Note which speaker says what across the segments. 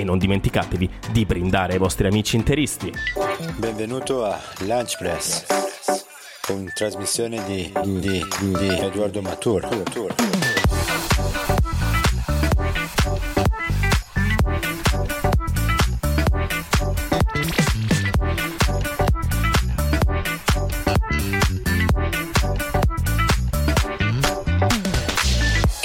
Speaker 1: e non dimenticatevi di brindare ai vostri amici interisti.
Speaker 2: Benvenuto a Lunch Press con trasmissione di, di, di Edoardo Matur.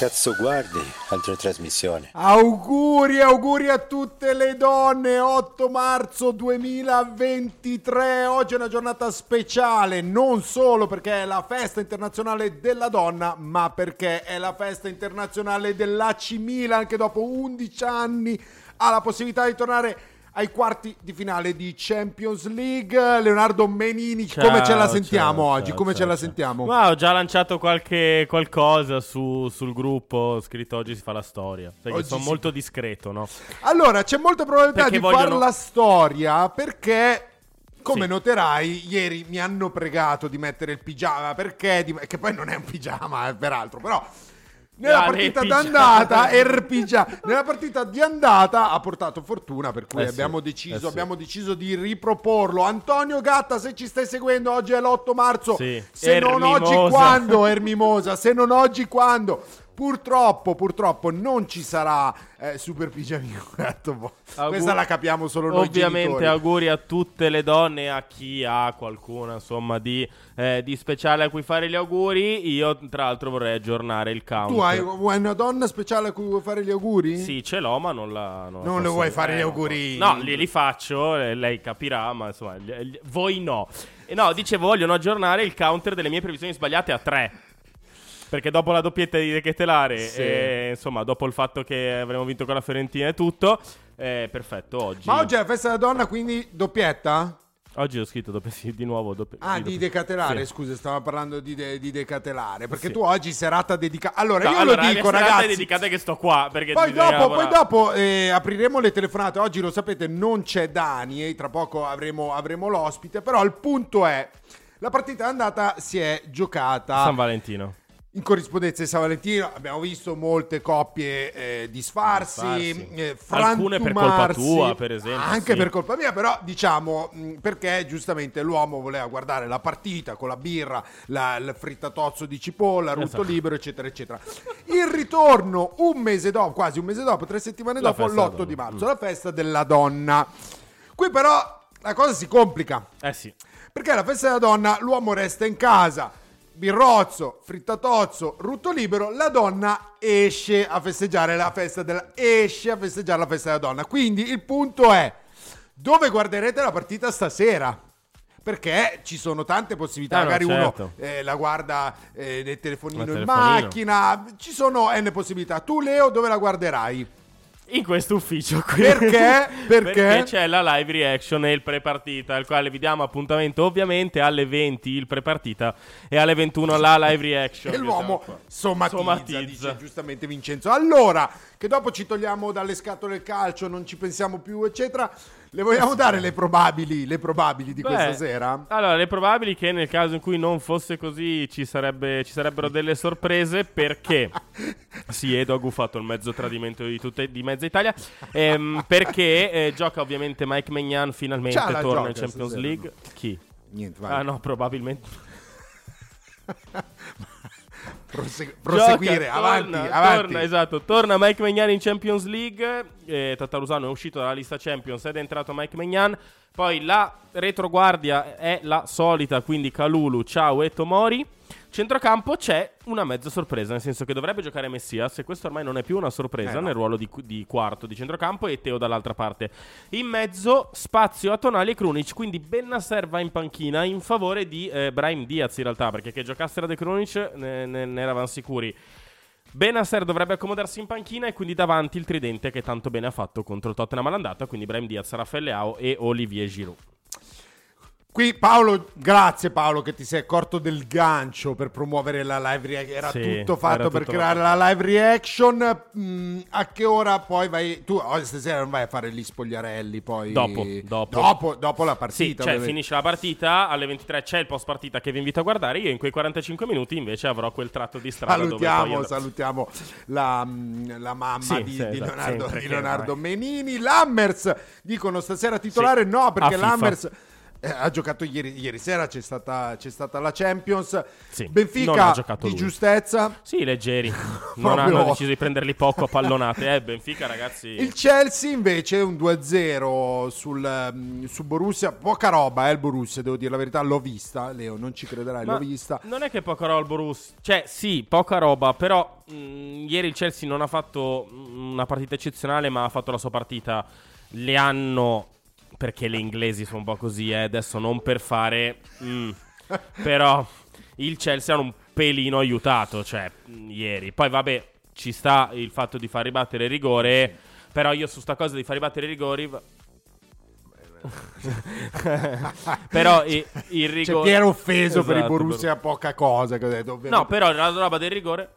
Speaker 2: Cazzo guardi altre trasmissioni?
Speaker 3: Auguri, auguri a tutte le donne. 8 marzo 2023. Oggi è una giornata speciale, non solo perché è la festa internazionale della donna, ma perché è la festa internazionale dell'AC Milan che dopo 11 anni ha la possibilità di tornare ai quarti di finale di Champions League. Leonardo Menini, come ce la
Speaker 4: Ciao,
Speaker 3: sentiamo
Speaker 4: ciao,
Speaker 3: oggi?
Speaker 4: ciao,
Speaker 3: come ce
Speaker 4: ciao,
Speaker 3: la
Speaker 4: ciao.
Speaker 3: sentiamo?
Speaker 4: Ma ho già lanciato qualche qualcosa su- sul gruppo. Ho scritto oggi si fa la storia. Sono
Speaker 3: si-
Speaker 4: molto discreto, no?
Speaker 3: Allora, c'è molta probabilità
Speaker 4: Perché
Speaker 3: di fare
Speaker 4: vogliono-
Speaker 3: la storia perché, come
Speaker 4: Sì.
Speaker 3: noterai, ieri mi hanno pregato di mettere il pigiama perché, di- che poi non è un pigiama, eh, peraltro, però... Nella partita d'andata, er pigia- nella partita di andata ha portato fortuna, per cui
Speaker 4: Eh sì,
Speaker 3: abbiamo, deciso,
Speaker 4: eh sì.
Speaker 3: abbiamo deciso di riproporlo. Antonio Gatta, se ci stai seguendo, oggi è l'8 marzo.
Speaker 4: Sì.
Speaker 3: Se non oggi,
Speaker 4: Ermimosa.
Speaker 3: quando? Ermimosa, se non oggi, quando? Purtroppo, purtroppo non ci sarà eh, Super Pigiamino. Gatto, boh.
Speaker 4: Augur-
Speaker 3: Questa la capiamo solo noi
Speaker 4: Ovviamente
Speaker 3: genitori.
Speaker 4: auguri a tutte le donne a chi ha qualcuna insomma di, eh, di speciale a cui fare gli auguri. Io tra l'altro vorrei aggiornare il count.
Speaker 3: Tu hai, vuoi una donna speciale a cui vuoi fare gli auguri?
Speaker 4: Sì, ce l'ho, ma non la. Non,
Speaker 3: Non le vuoi fare
Speaker 4: eh,
Speaker 3: gli
Speaker 4: no.
Speaker 3: auguri?
Speaker 4: No, li, li faccio, eh, lei capirà, ma insomma, gli- gli- voi no. E no, dicevo, vogliono aggiornare il counter delle mie previsioni sbagliate a 3. Perché dopo la doppietta di De Ketelare,
Speaker 3: Sì.
Speaker 4: e insomma, dopo il fatto che avremmo vinto con la Fiorentina e tutto, eh, perfetto. Oggi,
Speaker 3: Ma oggi è la festa della donna, quindi doppietta?
Speaker 4: oggi ho scritto doppia, sì, di nuovo doppia,
Speaker 3: Ah, di
Speaker 4: doppia-
Speaker 3: decatelare,
Speaker 4: sì.
Speaker 3: scusa, stavo parlando di, de- di decatelare. Perché
Speaker 4: Sì.
Speaker 3: tu oggi serata dedicata. Allora,
Speaker 4: No,
Speaker 3: io
Speaker 4: allora,
Speaker 3: lo dico,
Speaker 4: è
Speaker 3: ragazzi.
Speaker 4: dedicata che sto qua. Perché
Speaker 3: Poi dopo, poi dopo eh, apriremo le telefonate. Oggi lo sapete, non c'è Dani e tra poco avremo, avremo l'ospite. Però il punto è: la partita andata si è giocata
Speaker 4: San Valentino.
Speaker 3: In corrispondenza di San Valentino. Abbiamo visto molte coppie eh, disfarsi,
Speaker 4: Disfarsi.
Speaker 3: eh,
Speaker 4: Alcune per colpa tua, per esempio,
Speaker 3: Anche
Speaker 4: sì.
Speaker 3: per colpa mia, però diciamo mh, perché giustamente l'uomo voleva guardare la partita con la birra, la- il frittatozzo di cipolla, rutto
Speaker 4: Esatto.
Speaker 3: libero, eccetera, eccetera. Il ritorno un mese dopo, quasi un mese dopo, tre settimane
Speaker 4: La
Speaker 3: dopo,
Speaker 4: festa
Speaker 3: l'8
Speaker 4: della
Speaker 3: di marzo, la festa della donna. Qui però la cosa si complica.
Speaker 4: Eh sì.
Speaker 3: Perché la festa della donna l'uomo resta in casa, birrozzo, frittatozzo, rutto libero, la donna esce a festeggiare la festa della esce a festeggiare la festa della donna. Quindi il punto è dove guarderete la partita stasera? Perché ci sono tante possibilità,
Speaker 4: no,
Speaker 3: magari
Speaker 4: certo.
Speaker 3: uno eh, la guarda eh, nel telefonino
Speaker 4: Nel
Speaker 3: in
Speaker 4: telefonino.
Speaker 3: macchina, ci sono n possibilità. Tu Leo dove la guarderai?
Speaker 4: In questo ufficio qui.
Speaker 3: Perché? Perché?
Speaker 4: c'è la live reaction e il pre-partita, al quale vi diamo appuntamento ovviamente alle 20 il pre-partita e alle 21 la live reaction.
Speaker 3: E l'uomo somatizza,
Speaker 4: Somatizza.
Speaker 3: dice giustamente Vincenzo. Allora, che dopo ci togliamo dalle scatole il calcio, non ci pensiamo più, eccetera. Le vogliamo dare le probabili, le probabili di
Speaker 4: Beh,
Speaker 3: questa sera?
Speaker 4: Allora, le probabili che nel caso in cui non fosse così ci, sarebbe- ci sarebbero delle sorprese perché sì, Edo ha gufato il mezzo tradimento di, tutte, di mezza Italia ehm, perché eh, gioca ovviamente Mike Magnan finalmente
Speaker 3: la
Speaker 4: torna in Champions
Speaker 3: stasera,
Speaker 4: League. Chi?
Speaker 3: Niente, vai.
Speaker 4: Ah no, probabilmente.
Speaker 3: Prosegu- proseguire,
Speaker 4: Gioca,
Speaker 3: avanti,
Speaker 4: torna,
Speaker 3: avanti.
Speaker 4: torna, esatto, torna Mike Magnan in Champions League. Eh, Tatarusano è uscito dalla lista Champions ed è entrato Mike Magnan. Poi la retroguardia è la solita, quindi Kalulu, Ciao e Tomori. Centrocampo c'è una mezza sorpresa, nel senso che dovrebbe giocare Messias e questo ormai non è più una sorpresa
Speaker 3: Eh, no.
Speaker 4: nel ruolo di, di quarto di centrocampo e Teo dall'altra parte. In mezzo spazio a Tonali e Krunic, quindi Bennasser va in panchina in favore di eh, Brahim Diaz in realtà, perché che giocassero De Krunic ne, ne, ne eravamo sicuri. Benasser dovrebbe accomodarsi in panchina e quindi davanti il tridente che tanto bene ha fatto contro il Tottenham all'andata, quindi Brahim Diaz, Raffaele Ao e Olivier Giroud.
Speaker 3: Qui Paolo, grazie Paolo che ti sei accorto del gancio per promuovere la live reaction. Era
Speaker 4: Sì,
Speaker 3: tutto fatto
Speaker 4: era
Speaker 3: per
Speaker 4: tutto
Speaker 3: creare la live reaction. Mm, a che ora poi vai? Tu oh, stasera non vai a fare gli spogliarelli poi?
Speaker 4: Dopo, dopo.
Speaker 3: Dopo, dopo la
Speaker 4: Sì,
Speaker 3: partita.
Speaker 4: cioè
Speaker 3: ovviamente.
Speaker 4: finisce la partita, alle 23 c'è il post partita che vi invito a guardare, io in quei 45 minuti invece avrò quel tratto di strada
Speaker 3: Salutiamo, salutiamo la, mm, la mamma
Speaker 4: Sì,
Speaker 3: di,
Speaker 4: sì,
Speaker 3: di
Speaker 4: esatto,
Speaker 3: Leonardo, di Leonardo. Menini. Lammers dicono stasera titolare?
Speaker 4: Sì,
Speaker 3: No, perché
Speaker 4: a FIFA.
Speaker 3: Eh, ha giocato ieri, ieri sera. C'è stata, c'è stata la Champions.
Speaker 4: Sì,
Speaker 3: Benfica di
Speaker 4: lui.
Speaker 3: giustezza.
Speaker 4: Sì, leggeri. non hanno deciso di prenderli poco a pallonate. Eh, Benfica, ragazzi.
Speaker 3: Il Chelsea invece un 2-0 sul, mm, su Borussia, poca roba eh, il Borussia, devo dire la verità, l'ho vista, Leo, non ci crederai,
Speaker 4: Ma
Speaker 3: l'ho vista.
Speaker 4: Non è che poca roba il Borussia. Cioè, sì, poca roba, però mh, ieri il Chelsea non ha fatto mh, una partita eccezionale, ma ha fatto la sua partita. Le hanno perché le inglesi sono un po' così, eh, adesso non per fare mm, però il Chelsea hanno un pelino aiutato, cioè mh, ieri. Poi vabbè, ci sta il fatto di far ribattere il rigore, però io su sta cosa di far ribattere i rigori però i- il rigore
Speaker 3: Cioè, ti ero offeso per il
Speaker 4: Esatto,
Speaker 3: Borussia, poca cosa che ho detto.
Speaker 4: No, però la roba del rigore.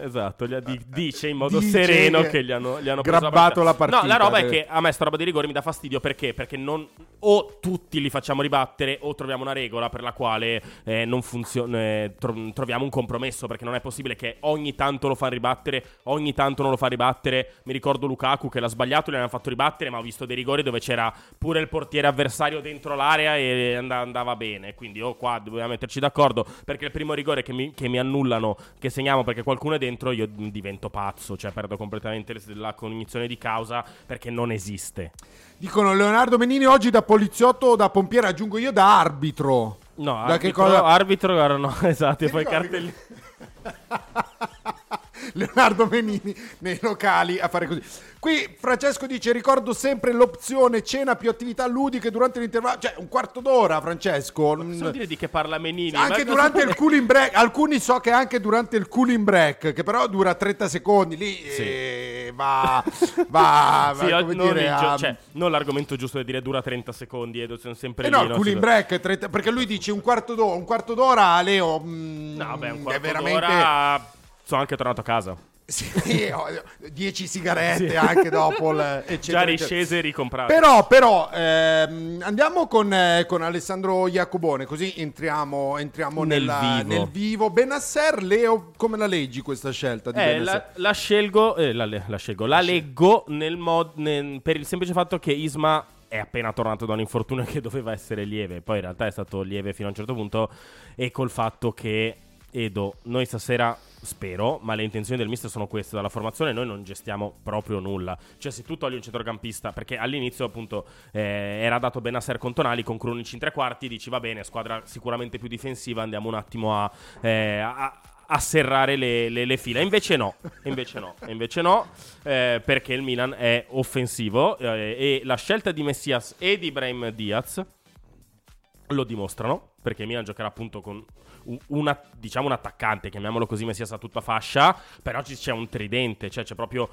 Speaker 4: Esatto, gli ha- di- dice in modo
Speaker 3: Dice
Speaker 4: sereno
Speaker 3: che-
Speaker 4: che gli hanno, gli hanno
Speaker 3: grabbato la partita,
Speaker 4: No, la roba è
Speaker 3: che-
Speaker 4: a me sta roba di rigore mi dà fastidio perché? Perché non, o tutti li facciamo ribattere o troviamo una regola per la quale eh, non funziona, eh, tro- troviamo un compromesso perché non è possibile che ogni tanto lo fa ribattere, ogni tanto non lo fa ribattere. Mi ricordo Lukaku che l'ha sbagliato, l'hanno fatto ribattere, ma ho visto dei rigori dove c'era pure il portiere avversario dentro l'area e and- andava bene. Quindi oh, qua dobbiamo metterci d'accordo perché il primo rigore che mi, che mi annullano, che segniamo perché qualcuno è dentro, io divento pazzo, cioè perdo completamente le- la cognizione di causa perché non esiste.
Speaker 3: Dicono Leonardo Menini oggi da poliziotto o da pompiere, aggiungo io da arbitro.
Speaker 4: No,
Speaker 3: Da
Speaker 4: arbitro,
Speaker 3: che cosa-
Speaker 4: arbitro, guarda, no, esatto, e poi
Speaker 3: ricordi
Speaker 4: cartellini.
Speaker 3: Leonardo Menini nei locali a fare così. Qui Francesco dice: Ricordo sempre l'opzione cena più attività ludiche durante l'intervallo. Cioè, un quarto d'ora, Francesco.
Speaker 4: Possiamo dire di che parla Menini?
Speaker 3: Anche durante il cooling break, alcuni so che anche durante il cooling break, che però dura 30 secondi, lì
Speaker 4: Sì.
Speaker 3: eh, va, va,
Speaker 4: Sì,
Speaker 3: va, come
Speaker 4: non,
Speaker 3: dire,
Speaker 4: gio-
Speaker 3: a-
Speaker 4: cioè, non l'argomento giusto di dire dura 30 secondi e sono sempre
Speaker 3: Eh
Speaker 4: lì.
Speaker 3: no, il
Speaker 4: no?
Speaker 3: cooling break, 30 perché lui dice un quarto d'ora, un quarto d'ora, Leo, mm,
Speaker 4: No, beh, un
Speaker 3: è
Speaker 4: quarto
Speaker 3: veramente...
Speaker 4: d'ora sono anche tornato a casa.
Speaker 3: Sì, ho- 10 sigarette anche dopo, il- eccetera,
Speaker 4: Già riscese e ricomprate.
Speaker 3: Però, però ehm, andiamo con, eh, con Alessandro Iacobone, così entriamo, entriamo
Speaker 4: Nel
Speaker 3: nella-
Speaker 4: vivo.
Speaker 3: nel vivo. Benasser, Leo, come la leggi questa scelta di
Speaker 4: Eh, la, la scelgo, eh, la, la scelgo, la leggo nel mod, nel- per il semplice fatto che Isma è appena tornato da un infortunio che doveva essere lieve, poi in realtà è stato lieve fino a un certo punto e col fatto che Edo, noi stasera spero, ma le intenzioni del mister sono queste, dalla formazione noi non gestiamo proprio nulla, cioè se tu togli un centrocampista, perché all'inizio appunto eh, era dato Benasser con Tonali, con Krunic in tre quarti, dici va bene, squadra sicuramente più difensiva, andiamo un attimo a... eh, a- a serrare le, le- le fila. Invece no, invece no, invece no, eh, perché il Milan è offensivo eh, e la scelta di Messias e di Brahim Diaz lo dimostrano, perché il Milan giocherà appunto con una, diciamo un attaccante, chiamiamolo così, Messias a tutta fascia, però ci- c'è un tridente, cioè c'è proprio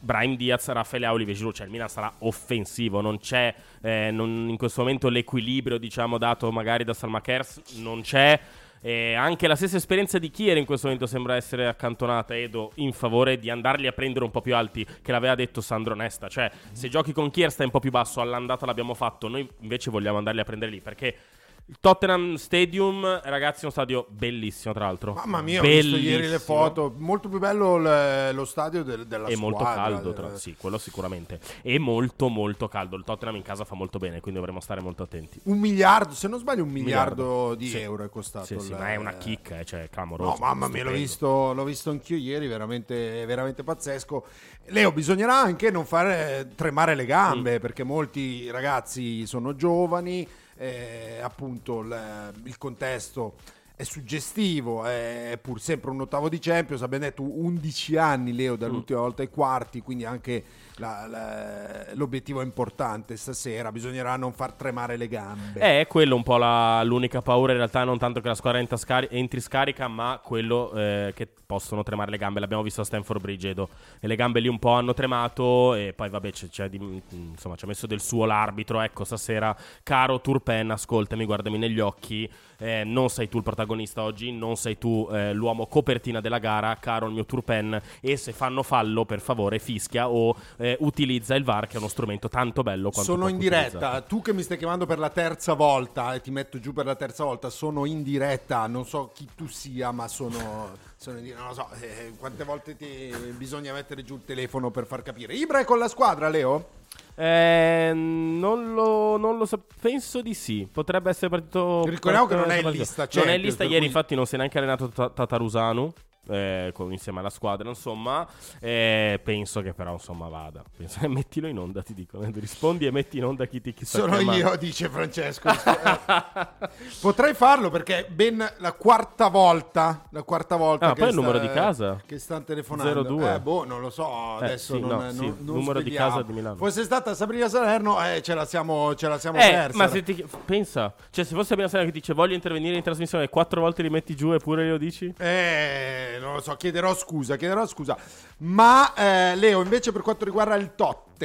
Speaker 4: Brahim Diaz, Raffaele Olivier Giroud, cioè il Milan sarà offensivo, non c'è eh, non- in questo momento l'equilibrio, diciamo, dato magari da Salmakers, non c'è. E anche la stessa esperienza di Kier in questo momento sembra essere accantonata, Edo, in favore di andarli a prendere un po' più alti, che l'aveva detto Sandro Nesta. Cioè, se giochi con Kier stai un po' più basso, all'andata l'abbiamo fatto, noi invece vogliamo andarli a prendere lì, perché... Il Tottenham Stadium, ragazzi, è uno stadio bellissimo, tra l'altro.
Speaker 3: Mamma mia, ho visto
Speaker 4: Bellissimo.
Speaker 3: ieri le foto. Molto più bello l- lo stadio del- della
Speaker 4: È
Speaker 3: squadra.
Speaker 4: molto caldo,
Speaker 3: del-
Speaker 4: tra- sì, quello sicuramente. E molto, molto caldo. Il Tottenham in casa fa molto bene, quindi dovremo stare molto attenti.
Speaker 3: Un miliardo, se non sbaglio, un miliardo,
Speaker 4: Miliardo.
Speaker 3: di
Speaker 4: Sì.
Speaker 3: euro è costato.
Speaker 4: Sì, sì,
Speaker 3: il-
Speaker 4: ma è una chicca, eh, cioè, clamoroso.
Speaker 3: No, mamma mia, l'ho visto, l'ho visto anch'io ieri, veramente, veramente pazzesco. Leo, bisognerà anche non fare tremare le
Speaker 4: Mm.
Speaker 3: gambe, perché molti ragazzi sono giovani, eh, appunto il, il contesto è suggestivo, è pur sempre un ottavo di Champions, abbiamo detto 11 anni Leo
Speaker 4: Mm.
Speaker 3: dall'ultima volta ai quarti, quindi anche la- la- l'obiettivo è importante stasera, bisognerà non far tremare le gambe.
Speaker 4: Eh, È quello un po' la- l'unica paura in realtà, non tanto che la squadra entra scari- entri scarica, ma quello eh, che possono tremare le gambe. L'abbiamo visto a Stanford Bridge, Edo. E le gambe lì un po' hanno tremato e poi vabbè c'è, c'è di- insomma, ci ha messo del suo l'arbitro. Ecco, stasera, caro Turpen, ascoltami, guardami negli occhi. eh, non sei tu il protagonista oggi, non sei tu eh, l'uomo copertina della gara, caro il mio Turpen. E se fanno fallo, per favore, fischia o eh, utilizza il VAR, che è uno strumento tanto bello quanto
Speaker 3: Sono in diretta,
Speaker 4: utilizzato.
Speaker 3: tu che mi stai chiamando per la terza volta e ti metto giù per la terza volta, sono in diretta, non so chi tu sia, ma sono, sono in diretta, non lo so, eh, quante volte ti bisogna mettere giù il telefono per far capire. Ibra è con la squadra, Leo?
Speaker 4: Eh, non lo, non lo so, penso di sì. Potrebbe essere partito.
Speaker 3: Ricordiamo che non è in lista
Speaker 4: Non è in lista ieri,
Speaker 3: cui-
Speaker 4: infatti, non si è neanche allenato Ta- Tatarusanu. Eh, con- insieme alla squadra, insomma, eh, penso che però insomma vada. Penso- mettilo in onda, ti dico. Rispondi e metti in onda chi ti chi sta
Speaker 3: Sono
Speaker 4: chiamando.
Speaker 3: io, dice Francesco. Eh, Potrei farlo perché ben la quarta volta, la quarta volta
Speaker 4: Ah,
Speaker 3: che
Speaker 4: poi il
Speaker 3: sta-
Speaker 4: numero di casa?
Speaker 3: che stanno telefonando.
Speaker 4: 02.
Speaker 3: Eh, boh, non lo so, adesso
Speaker 4: sì,
Speaker 3: non,
Speaker 4: no,
Speaker 3: non-
Speaker 4: sì,
Speaker 3: non
Speaker 4: numero di
Speaker 3: svegliamo.
Speaker 4: casa di Milano.
Speaker 3: Fosse stata Sabrina Salerno, eh, ce la siamo, ce la siamo
Speaker 4: Eh,
Speaker 3: persa.
Speaker 4: ma se ti pensa, cioè, se fosse Abbiamo che dice voglio intervenire in trasmissione, quattro volte li metti giù eppure lo dici?
Speaker 3: Eh, non lo so, chiederò scusa, chiederò scusa. Ma eh, Leo, invece per quanto riguarda il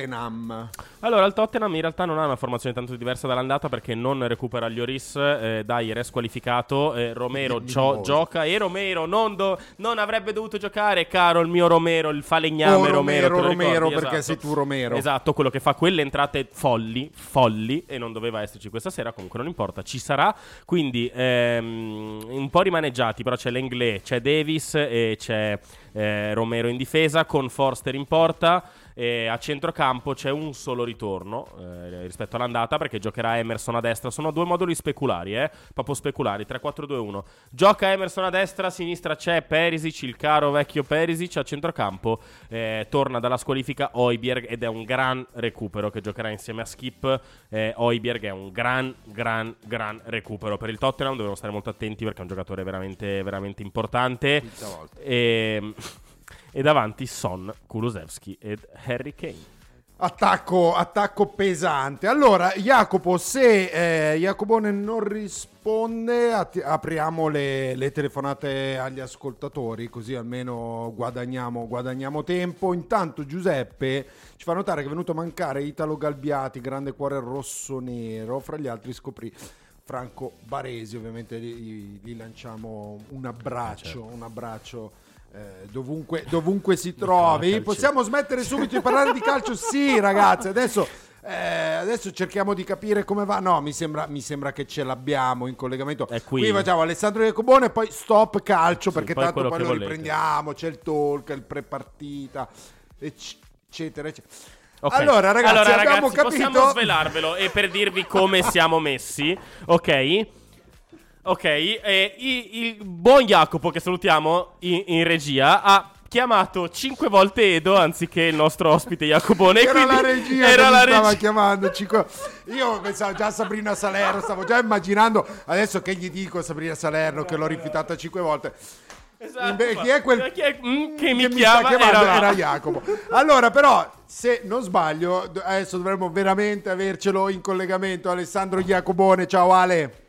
Speaker 3: Tottenham,
Speaker 4: Allora, il Tottenham in realtà non ha una formazione tanto diversa dall'andata perché non recupera Lloris, eh, dai, è squalificato. eh, Romero gio- gioca e Romero non, do- non avrebbe dovuto giocare, caro il mio Romero, il falegname
Speaker 3: Oh,
Speaker 4: Romero.
Speaker 3: Romero,
Speaker 4: lo
Speaker 3: Romero,
Speaker 4: ricordi?
Speaker 3: perché
Speaker 4: Esatto.
Speaker 3: sei tu Romero.
Speaker 4: Esatto, quello che fa quelle entrate folli, folli, e non doveva esserci questa sera, comunque non importa, ci sarà. Quindi ehm, un po' rimaneggiati, però c'è Lenglet, c'è Davis e c'è eh, Romero in difesa, con Forster in porta. E a centrocampo c'è un solo ritorno eh, rispetto all'andata perché giocherà Emerson a destra. Sono due moduli speculari, eh? proprio speculari. 3-4-2-1. Gioca Emerson a destra, a sinistra c'è Perisic, il caro vecchio Perisic. A centrocampo eh, torna dalla squalifica Oibierg ed è un gran recupero che giocherà insieme a Skip. Eh, Oibierg è un gran, gran, gran recupero per il Tottenham. Dobbiamo stare molto attenti perché è un giocatore veramente, veramente importante. E, e davanti Son, Kulusevski ed Harry Kane.
Speaker 3: attacco, attacco pesante. Allora, Jacopo, se eh, Jacobone non risponde, atti- apriamo le, le telefonate agli ascoltatori, così almeno guadagniamo, guadagniamo tempo. Intanto Giuseppe ci fa notare che è venuto a mancare Italo Galbiati, grande cuore rosso-nero, fra gli altri scoprì Franco Baresi, ovviamente gli, gli lanciamo un abbraccio, un abbraccio eh, dovunque, dovunque si trovi. Possiamo smettere subito di parlare di calcio? Sì, ragazzi, adesso, eh, adesso cerchiamo di capire come va. No, mi sembra, mi sembra che ce l'abbiamo in collegamento.
Speaker 4: È qui.
Speaker 3: facciamo Alessandro Jacobone e poi stop calcio, perché
Speaker 4: poi
Speaker 3: tanto poi lo
Speaker 4: volete.
Speaker 3: riprendiamo. C'è il talk, il pre-partita, ecc- eccetera, eccetera.
Speaker 4: Ok.
Speaker 3: Allora, ragazzi,
Speaker 4: Allora,
Speaker 3: abbiamo
Speaker 4: ragazzi,
Speaker 3: capito.
Speaker 4: possiamo svelarvelo e per dirvi come siamo messi, ok? Ok, e i- il buon Jacopo che salutiamo in, in regia ha chiamato cinque volte Edo anziché il nostro ospite Jacopone.
Speaker 3: Era
Speaker 4: quindi
Speaker 3: la regia
Speaker 4: era
Speaker 3: che
Speaker 4: la
Speaker 3: mi stava chiamando. cinque- Io pensavo già a Sabrina Salerno, stavo già immaginando adesso che gli dico a Sabrina Salerno che l'ho rifiutata cinque volte.
Speaker 4: Esatto,
Speaker 3: Inve- chi è quel
Speaker 4: chi è- mm, che mi
Speaker 3: che sta
Speaker 4: chiama?
Speaker 3: chiamando?
Speaker 4: Era,
Speaker 3: Era,
Speaker 4: là.
Speaker 3: Jacopo. Allora, però, se non sbaglio, do- adesso dovremmo veramente avercelo in collegamento. Alessandro Jacobone, ciao Ale.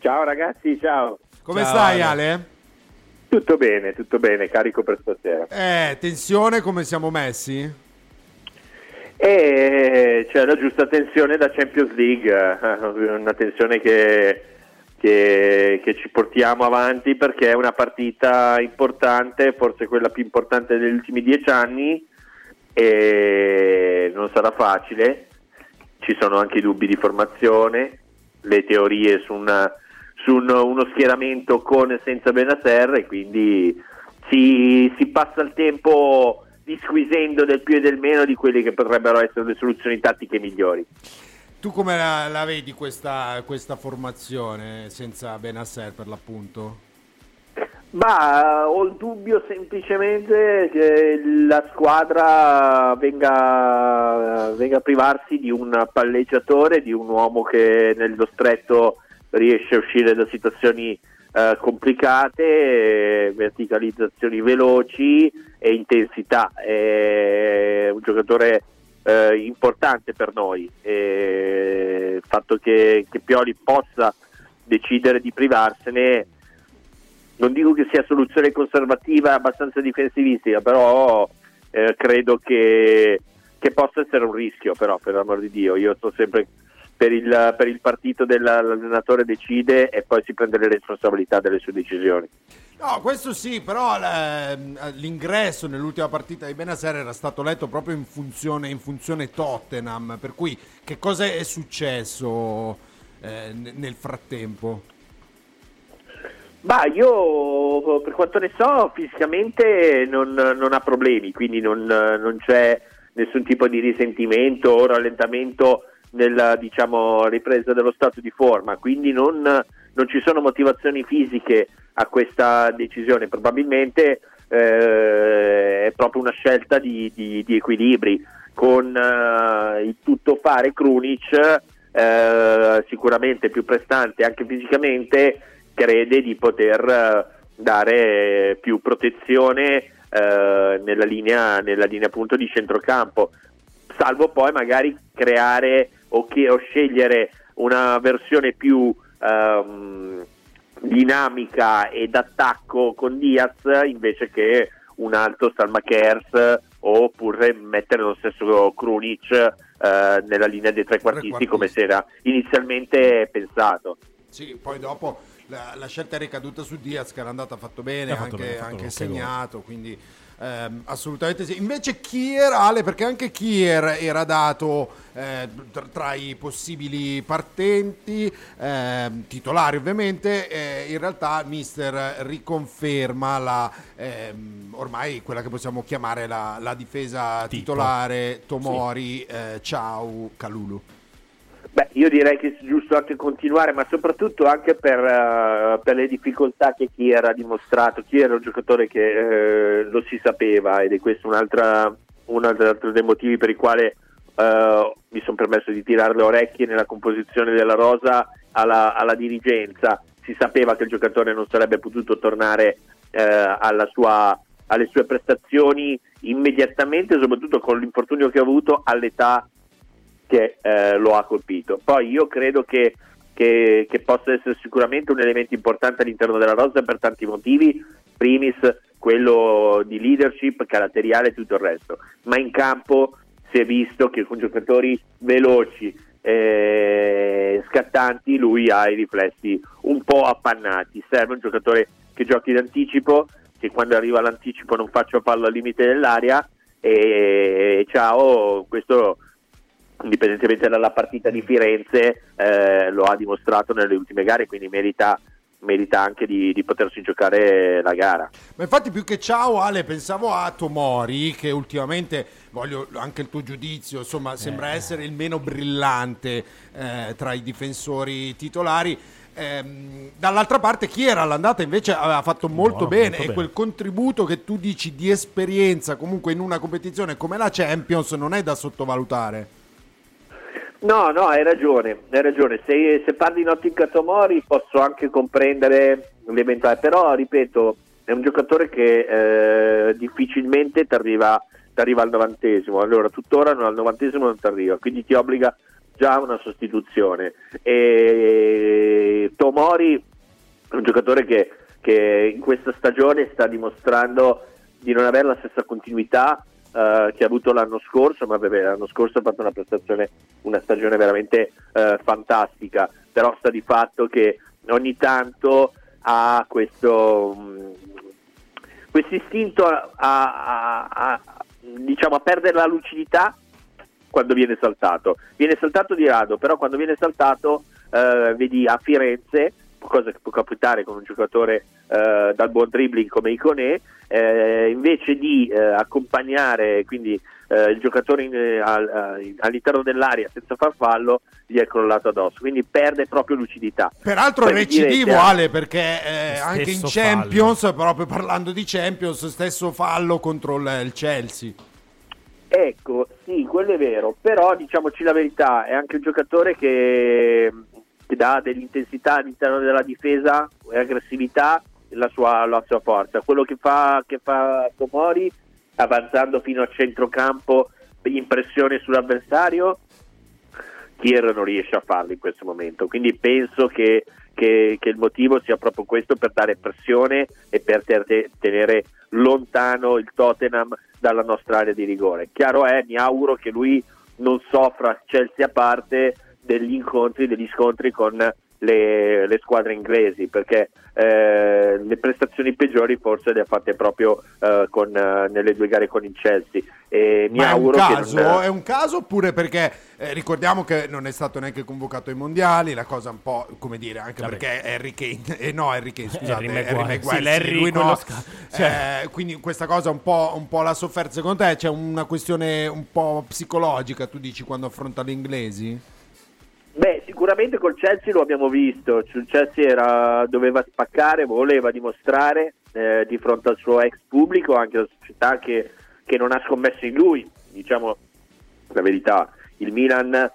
Speaker 5: Ciao ragazzi, ciao.
Speaker 3: Come
Speaker 4: Ciao,
Speaker 3: stai,
Speaker 4: Ale.
Speaker 3: Ale?
Speaker 5: Tutto bene, tutto bene, carico per stasera.
Speaker 3: Eh, tensione, come siamo messi?
Speaker 5: E c'è la giusta tensione da Champions League, eh, una tensione che che, che ci portiamo avanti perché è una partita importante, forse quella più importante degli ultimi dieci anni e non sarà facile, ci sono anche dubbi di formazione, le teorie su, una- su un- uno schieramento con e senza Benasser e quindi si, si passa il tempo disquisendo del più e del meno di quelle che potrebbero essere le soluzioni tattiche migliori.
Speaker 3: Tu come la, la vedi questa, questa formazione senza Benasser per l'appunto?
Speaker 5: Ma ho il dubbio semplicemente che la squadra venga, venga a privarsi di un palleggiatore, di un uomo che nello stretto riesce a uscire da situazioni eh, complicate, verticalizzazioni veloci e intensità. È un giocatore eh, importante per noi. E il fatto che, che Pioli possa decidere di privarsene non dico che sia soluzione conservativa abbastanza difensivistica, però eh, credo che, che possa essere un rischio, però per l'amor di Dio, io sto sempre per il, per il partito dell'allenatore decide e poi si prende le responsabilità delle sue decisioni.
Speaker 3: No, questo sì, però ehm, l'ingresso nell'ultima partita di Benasser era stato letto proprio in funzione, in funzione Tottenham, per cui che cosa è successo eh, nel frattempo?
Speaker 5: Ma io per quanto ne so fisicamente non, non ha problemi, quindi non, non c'è nessun tipo di risentimento o rallentamento nella diciamo, ripresa dello stato di forma, quindi non, non ci sono motivazioni fisiche a questa decisione, probabilmente eh, è proprio una scelta di, di- di equilibri. Con eh, il tuttofare Krunic eh, sicuramente più prestante anche fisicamente crede di poter eh, dare più protezione eh, nella linea, nella linea appunto di centrocampo. Salvo poi magari creare o, che- o scegliere una versione più ehm, dinamica e d'attacco con Diaz invece che un alto Salma Kers oppure mettere lo stesso Krunic eh, nella linea dei trequartisti
Speaker 3: Trequartisti.
Speaker 5: come si era inizialmente pensato.
Speaker 3: Sì, poi dopo la, la scelta è ricaduta su Diaz che era andata fatto bene,
Speaker 4: Ha fatto
Speaker 3: anche,
Speaker 4: bene, fatto
Speaker 3: anche segnato, quindi ehm, assolutamente sì. Invece Kier, Ale, perché anche Kier era dato eh, tra, i possibili partenti, ehm, titolari ovviamente, eh, in realtà Mister riconferma la, ehm, ormai quella che possiamo chiamare la, la difesa
Speaker 4: Tipo.
Speaker 3: titolare Tomori, eh, Ciao, Calulu.
Speaker 5: Beh, io direi che è giusto anche continuare, ma soprattutto anche per, eh, per le difficoltà che chi era dimostrato. Chi era un giocatore che eh, lo si sapeva ed è questo un altro dei motivi per i quali eh, mi sono permesso di tirare le orecchie nella composizione della rosa alla, alla dirigenza. Si sapeva che il giocatore non sarebbe potuto tornare sua- alle sue prestazioni immediatamente, soprattutto con l'infortunio che ha avuto all'età che eh, lo ha colpito. Poi io credo che, che- che possa essere sicuramente un elemento importante all'interno della rosa per tanti motivi, primis quello di leadership, caratteriale e tutto il resto, ma in campo si è visto che con giocatori veloci, eh, scattanti, lui ha i riflessi un po' appannati, serve un giocatore che giochi d'anticipo, che quando arriva all'anticipo non faccia fallo al limite dell'area e ciao, questo indipendentemente dalla partita di Firenze, eh, lo ha dimostrato nelle ultime gare, quindi merita, merita anche di, di potersi giocare la gara.
Speaker 3: Ma infatti più che ciao Ale pensavo a Tomori che ultimamente voglio anche il tuo giudizio, insomma sembra essere il meno brillante eh, tra i difensori titolari. Ehm, dall'altra parte chi era all'andata invece aveva fatto molto
Speaker 4: Buono,
Speaker 3: bene
Speaker 4: molto
Speaker 3: e
Speaker 4: bene.
Speaker 3: quel contributo che tu dici di esperienza comunque in una competizione come la Champions non è da sottovalutare.
Speaker 5: No, no, hai ragione, hai ragione. Se, se parli di Nottingham Tomori posso anche comprendere l'eventuale, però ripeto, è un giocatore che eh, difficilmente ti arriva, al novantesimo, allora tuttora non- al novantesimo non ti arriva, quindi ti obbliga già a una sostituzione. E Tomori è un giocatore che, che in questa stagione sta dimostrando di non avere la stessa continuità eh, che ha avuto l'anno scorso, ma vabbè, l'anno scorso ha fatto una prestazione, una stagione veramente eh, fantastica, però sta di fatto che ogni tanto ha questo questo istinto a, a- a- diciamo, a perdere la lucidità quando viene saltato. Viene saltato di rado, però quando viene saltato, eh, vedi a Firenze, cosa che può capitare con un giocatore eh, dal buon dribbling come Iconè, eh, invece di eh, accompagnare quindi eh, il giocatore in- al- eh, all'interno dell'area senza far fallo, gli è crollato addosso, quindi perde proprio lucidità.
Speaker 3: Peraltro è recidivo
Speaker 5: direte,
Speaker 3: Ale perché eh, anche in Champions, proprio parlando di Champions, stesso fallo contro il, il Chelsea.
Speaker 5: Ecco, sì, quello è vero, però diciamoci la verità, è anche un giocatore che, che dà dell'intensità all'interno della difesa e aggressività la sua, la sua forza. Quello che fa, che fa Tomori avanzando fino a centrocampo in pressione sull'avversario, Kier non riesce a farlo in questo momento, quindi penso che, che- che il motivo sia proprio questo per dare pressione e per te- tenere lontano il Tottenham dalla nostra area di rigore. Chiaro è, mi auguro che lui non soffra Chelsea a parte degli incontri, degli scontri con le, le squadre inglesi, perché eh, le prestazioni peggiori forse le ha fatte proprio eh, con, eh, nelle due gare con il Chelsea. E mi
Speaker 3: Ma è un
Speaker 5: auguro
Speaker 3: caso?
Speaker 5: che non,
Speaker 3: È un caso oppure perché eh, ricordiamo che non è stato neanche convocato ai mondiali, la cosa un po' come dire, anche
Speaker 4: Vabbè.
Speaker 3: perché Harry Kane, eh, no Harry Kane, scusate,
Speaker 4: Harry
Speaker 3: Harry
Speaker 4: Maguire.
Speaker 3: Maguire,
Speaker 4: Sì, Larry,
Speaker 3: lui no.
Speaker 4: quello sca- cioè.
Speaker 3: Eh, quindi questa cosa un po', un po' l'ha sofferta secondo te? C'è una questione un po' psicologica, tu dici, quando affronta gli inglesi?
Speaker 5: Beh, sicuramente col Chelsea lo abbiamo visto, il Chelsea era- doveva spaccare, voleva dimostrare eh, di fronte al suo ex pubblico, anche alla società che, che non ha scommesso in lui, diciamo la verità. Il Milan eh,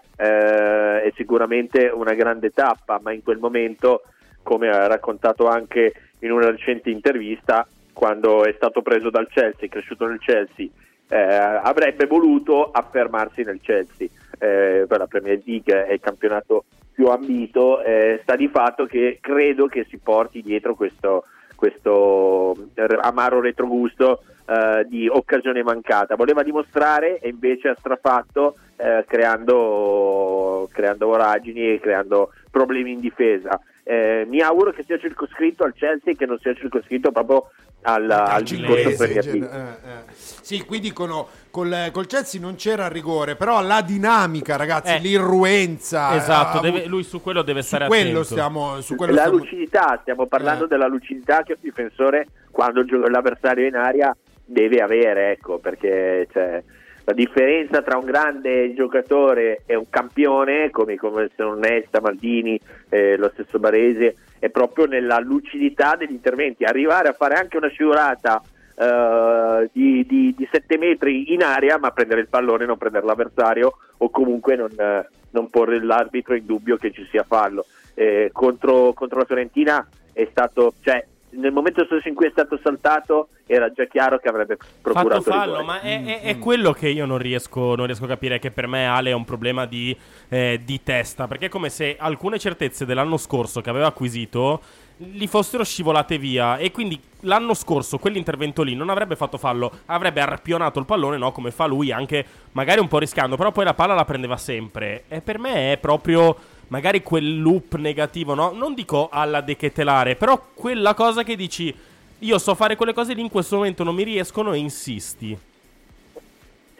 Speaker 5: è sicuramente una grande tappa, ma in quel momento, come ha raccontato anche in una recente intervista, quando è stato preso dal Chelsea, cresciuto nel Chelsea, eh, avrebbe voluto affermarsi nel Chelsea. Eh, per la Premier League è il campionato più ambito, eh, sta di fatto che credo che si porti dietro questo, questo amaro retrogusto eh, di occasione mancata. Voleva dimostrare e invece ha strafatto eh, creando, creando voragini e creando problemi in difesa. Eh, mi auguro che sia circoscritto al Chelsea e che non sia circoscritto proprio al, al
Speaker 3: Calcio
Speaker 5: discorso League.
Speaker 3: eh, eh. Sì, qui dicono col, col Chelsea non c'era rigore, però la dinamica, ragazzi,
Speaker 4: Eh,
Speaker 3: l'irruenza.
Speaker 4: Esatto,
Speaker 3: ha
Speaker 4: deve- lui su quello deve
Speaker 3: su
Speaker 4: stare
Speaker 3: quello
Speaker 4: attento.
Speaker 3: stiamo, su quello
Speaker 5: la
Speaker 3: stiamo-
Speaker 5: lucidità, stiamo parlando
Speaker 3: Eh.
Speaker 5: della lucidità che un difensore quando gioca l'avversario in aria deve avere, ecco, perché cioè, la differenza tra un grande giocatore e un campione, come, come se non Nesta, Maldini, eh, lo stesso Baresi, è proprio nella lucidità degli interventi. Arrivare a fare anche una scivolata eh, di, di, di 7 metri in aria, ma prendere il pallone, non prendere l'avversario o comunque non, eh, non porre l'arbitro in dubbio che ci sia fallo. Eh, contro, contro la Fiorentina è stato, cioè, nel momento stesso in cui è stato saltato era già chiaro che avrebbe procurato
Speaker 4: Fatto fallo,
Speaker 5: rigore.
Speaker 4: ma è, è- è quello che io non riesco, non riesco a capire. Che per me Ale è un problema di, eh, di testa. Perché è come se alcune certezze dell'anno scorso che aveva acquisito gli fossero scivolate via. E quindi l'anno scorso quell'intervento lì non avrebbe fatto fallo, avrebbe arpionato il pallone, no? Come fa lui, anche magari un po' rischiando. Però poi la palla la prendeva sempre. E per me è proprio. Magari quel loop negativo, no? Non dico alla dechetelare, però quella cosa che dici. Io so fare quelle cose lì, in questo momento non mi riescono e insisti.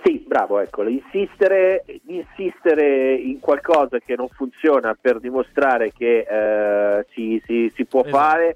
Speaker 5: Sì, bravo, ecco, insistere, insistere in qualcosa che non funziona per dimostrare che eh, si, si- si può
Speaker 4: Esatto.
Speaker 5: fare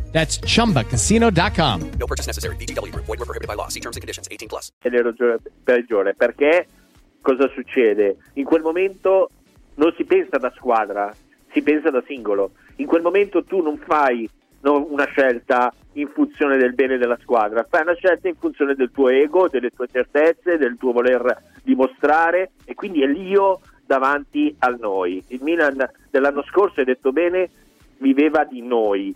Speaker 6: That's chumbacasino.com.
Speaker 7: No purchase necessary. Group. Void were prohibited by law. See terms and conditions. 18 plus.
Speaker 5: è l'errore peggiore perché cosa succede? In quel momento non si pensa da squadra, si pensa da singolo. In quel momento tu non fai no, una scelta in funzione del bene della squadra, fai una scelta in funzione del tuo ego, delle tue certezze, del tuo voler dimostrare e quindi è l'io davanti al noi. Il Milan dell'anno scorso, hai detto bene, viveva di noi.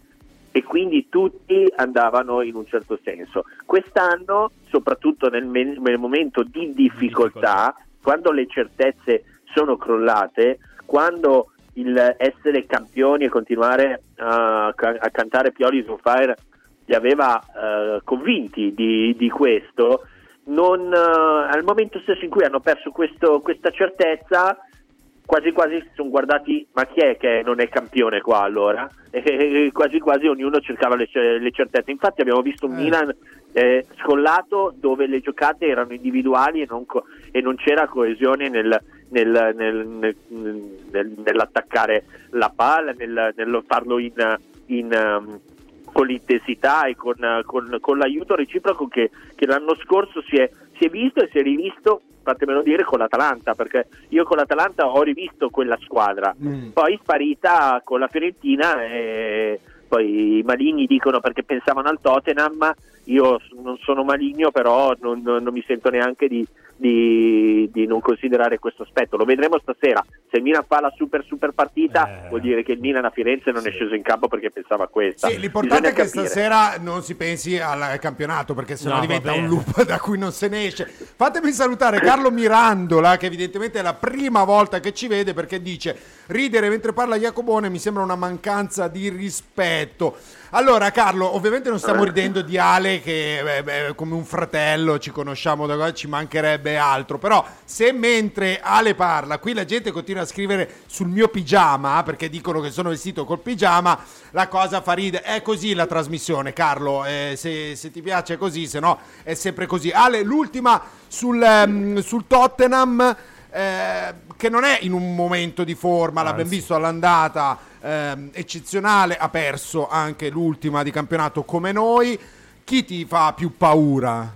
Speaker 5: E quindi tutti andavano in un certo senso. Quest'anno, soprattutto nel, me- nel momento di difficoltà, quando le certezze sono crollate, quando il essere campioni e continuare a, ca- a cantare Pioli on Fire li aveva eh, convinti di, di questo, non, eh, al momento stesso in cui hanno perso questo- questa certezza, quasi quasi si sono guardati ma chi è che non è campione qua allora? E quasi quasi ognuno cercava le, le certezze. Infatti abbiamo visto un
Speaker 3: Eh.
Speaker 5: Milan eh, scollato dove le giocate erano individuali e non, co- e non c'era coesione nel, nel- nel- nel- nel- nell'attaccare la palla, nel, nel farlo in, in, um, con l'intensità e con, con- con l'aiuto reciproco che, che l'anno scorso si è, si è visto e si è rivisto, fatemelo dire, con l'Atalanta, perché io con l'Atalanta ho rivisto quella squadra,
Speaker 3: Mm.
Speaker 5: poi sparita con la Fiorentina e poi i maligni dicono perché pensavano al Tottenham, io non sono maligno però non, non- non mi sento neanche di, di- di non considerare questo aspetto, lo vedremo stasera, se il Milan fa la super super partita
Speaker 4: Eh.
Speaker 5: vuol dire che il Milan a Firenze non è sceso in campo perché pensava a questa.
Speaker 3: Sì, l'importante è
Speaker 5: Bisogna
Speaker 3: che
Speaker 5: capire.
Speaker 3: stasera non si pensi al campionato perché sennò
Speaker 4: No,
Speaker 3: diventa
Speaker 4: vabbè.
Speaker 3: un loop da cui non se ne esce. Fatemi salutare Carlo Mirandola che evidentemente è la prima volta che ci vede perché dice ridere mentre parla Jacobone mi sembra una mancanza di rispetto. Allora Carlo, ovviamente non stiamo ridendo di Ale che eh, è come un fratello, ci conosciamo da qua, ci mancherebbe altro, però se mentre Ale parla, qui la gente continua a scrivere sul mio pigiama perché dicono che sono vestito col pigiama, la cosa fa ridere. È così la trasmissione, Carlo, eh, se, se ti piace è così, se no è sempre così. Ale, l'ultima sul, ehm, sul Tottenham eh, che non è in un momento di forma, l'abbiamo
Speaker 4: Anzi.
Speaker 3: visto all'andata ehm, eccezionale, ha perso anche l'ultima di campionato come noi. Chi ti fa più paura?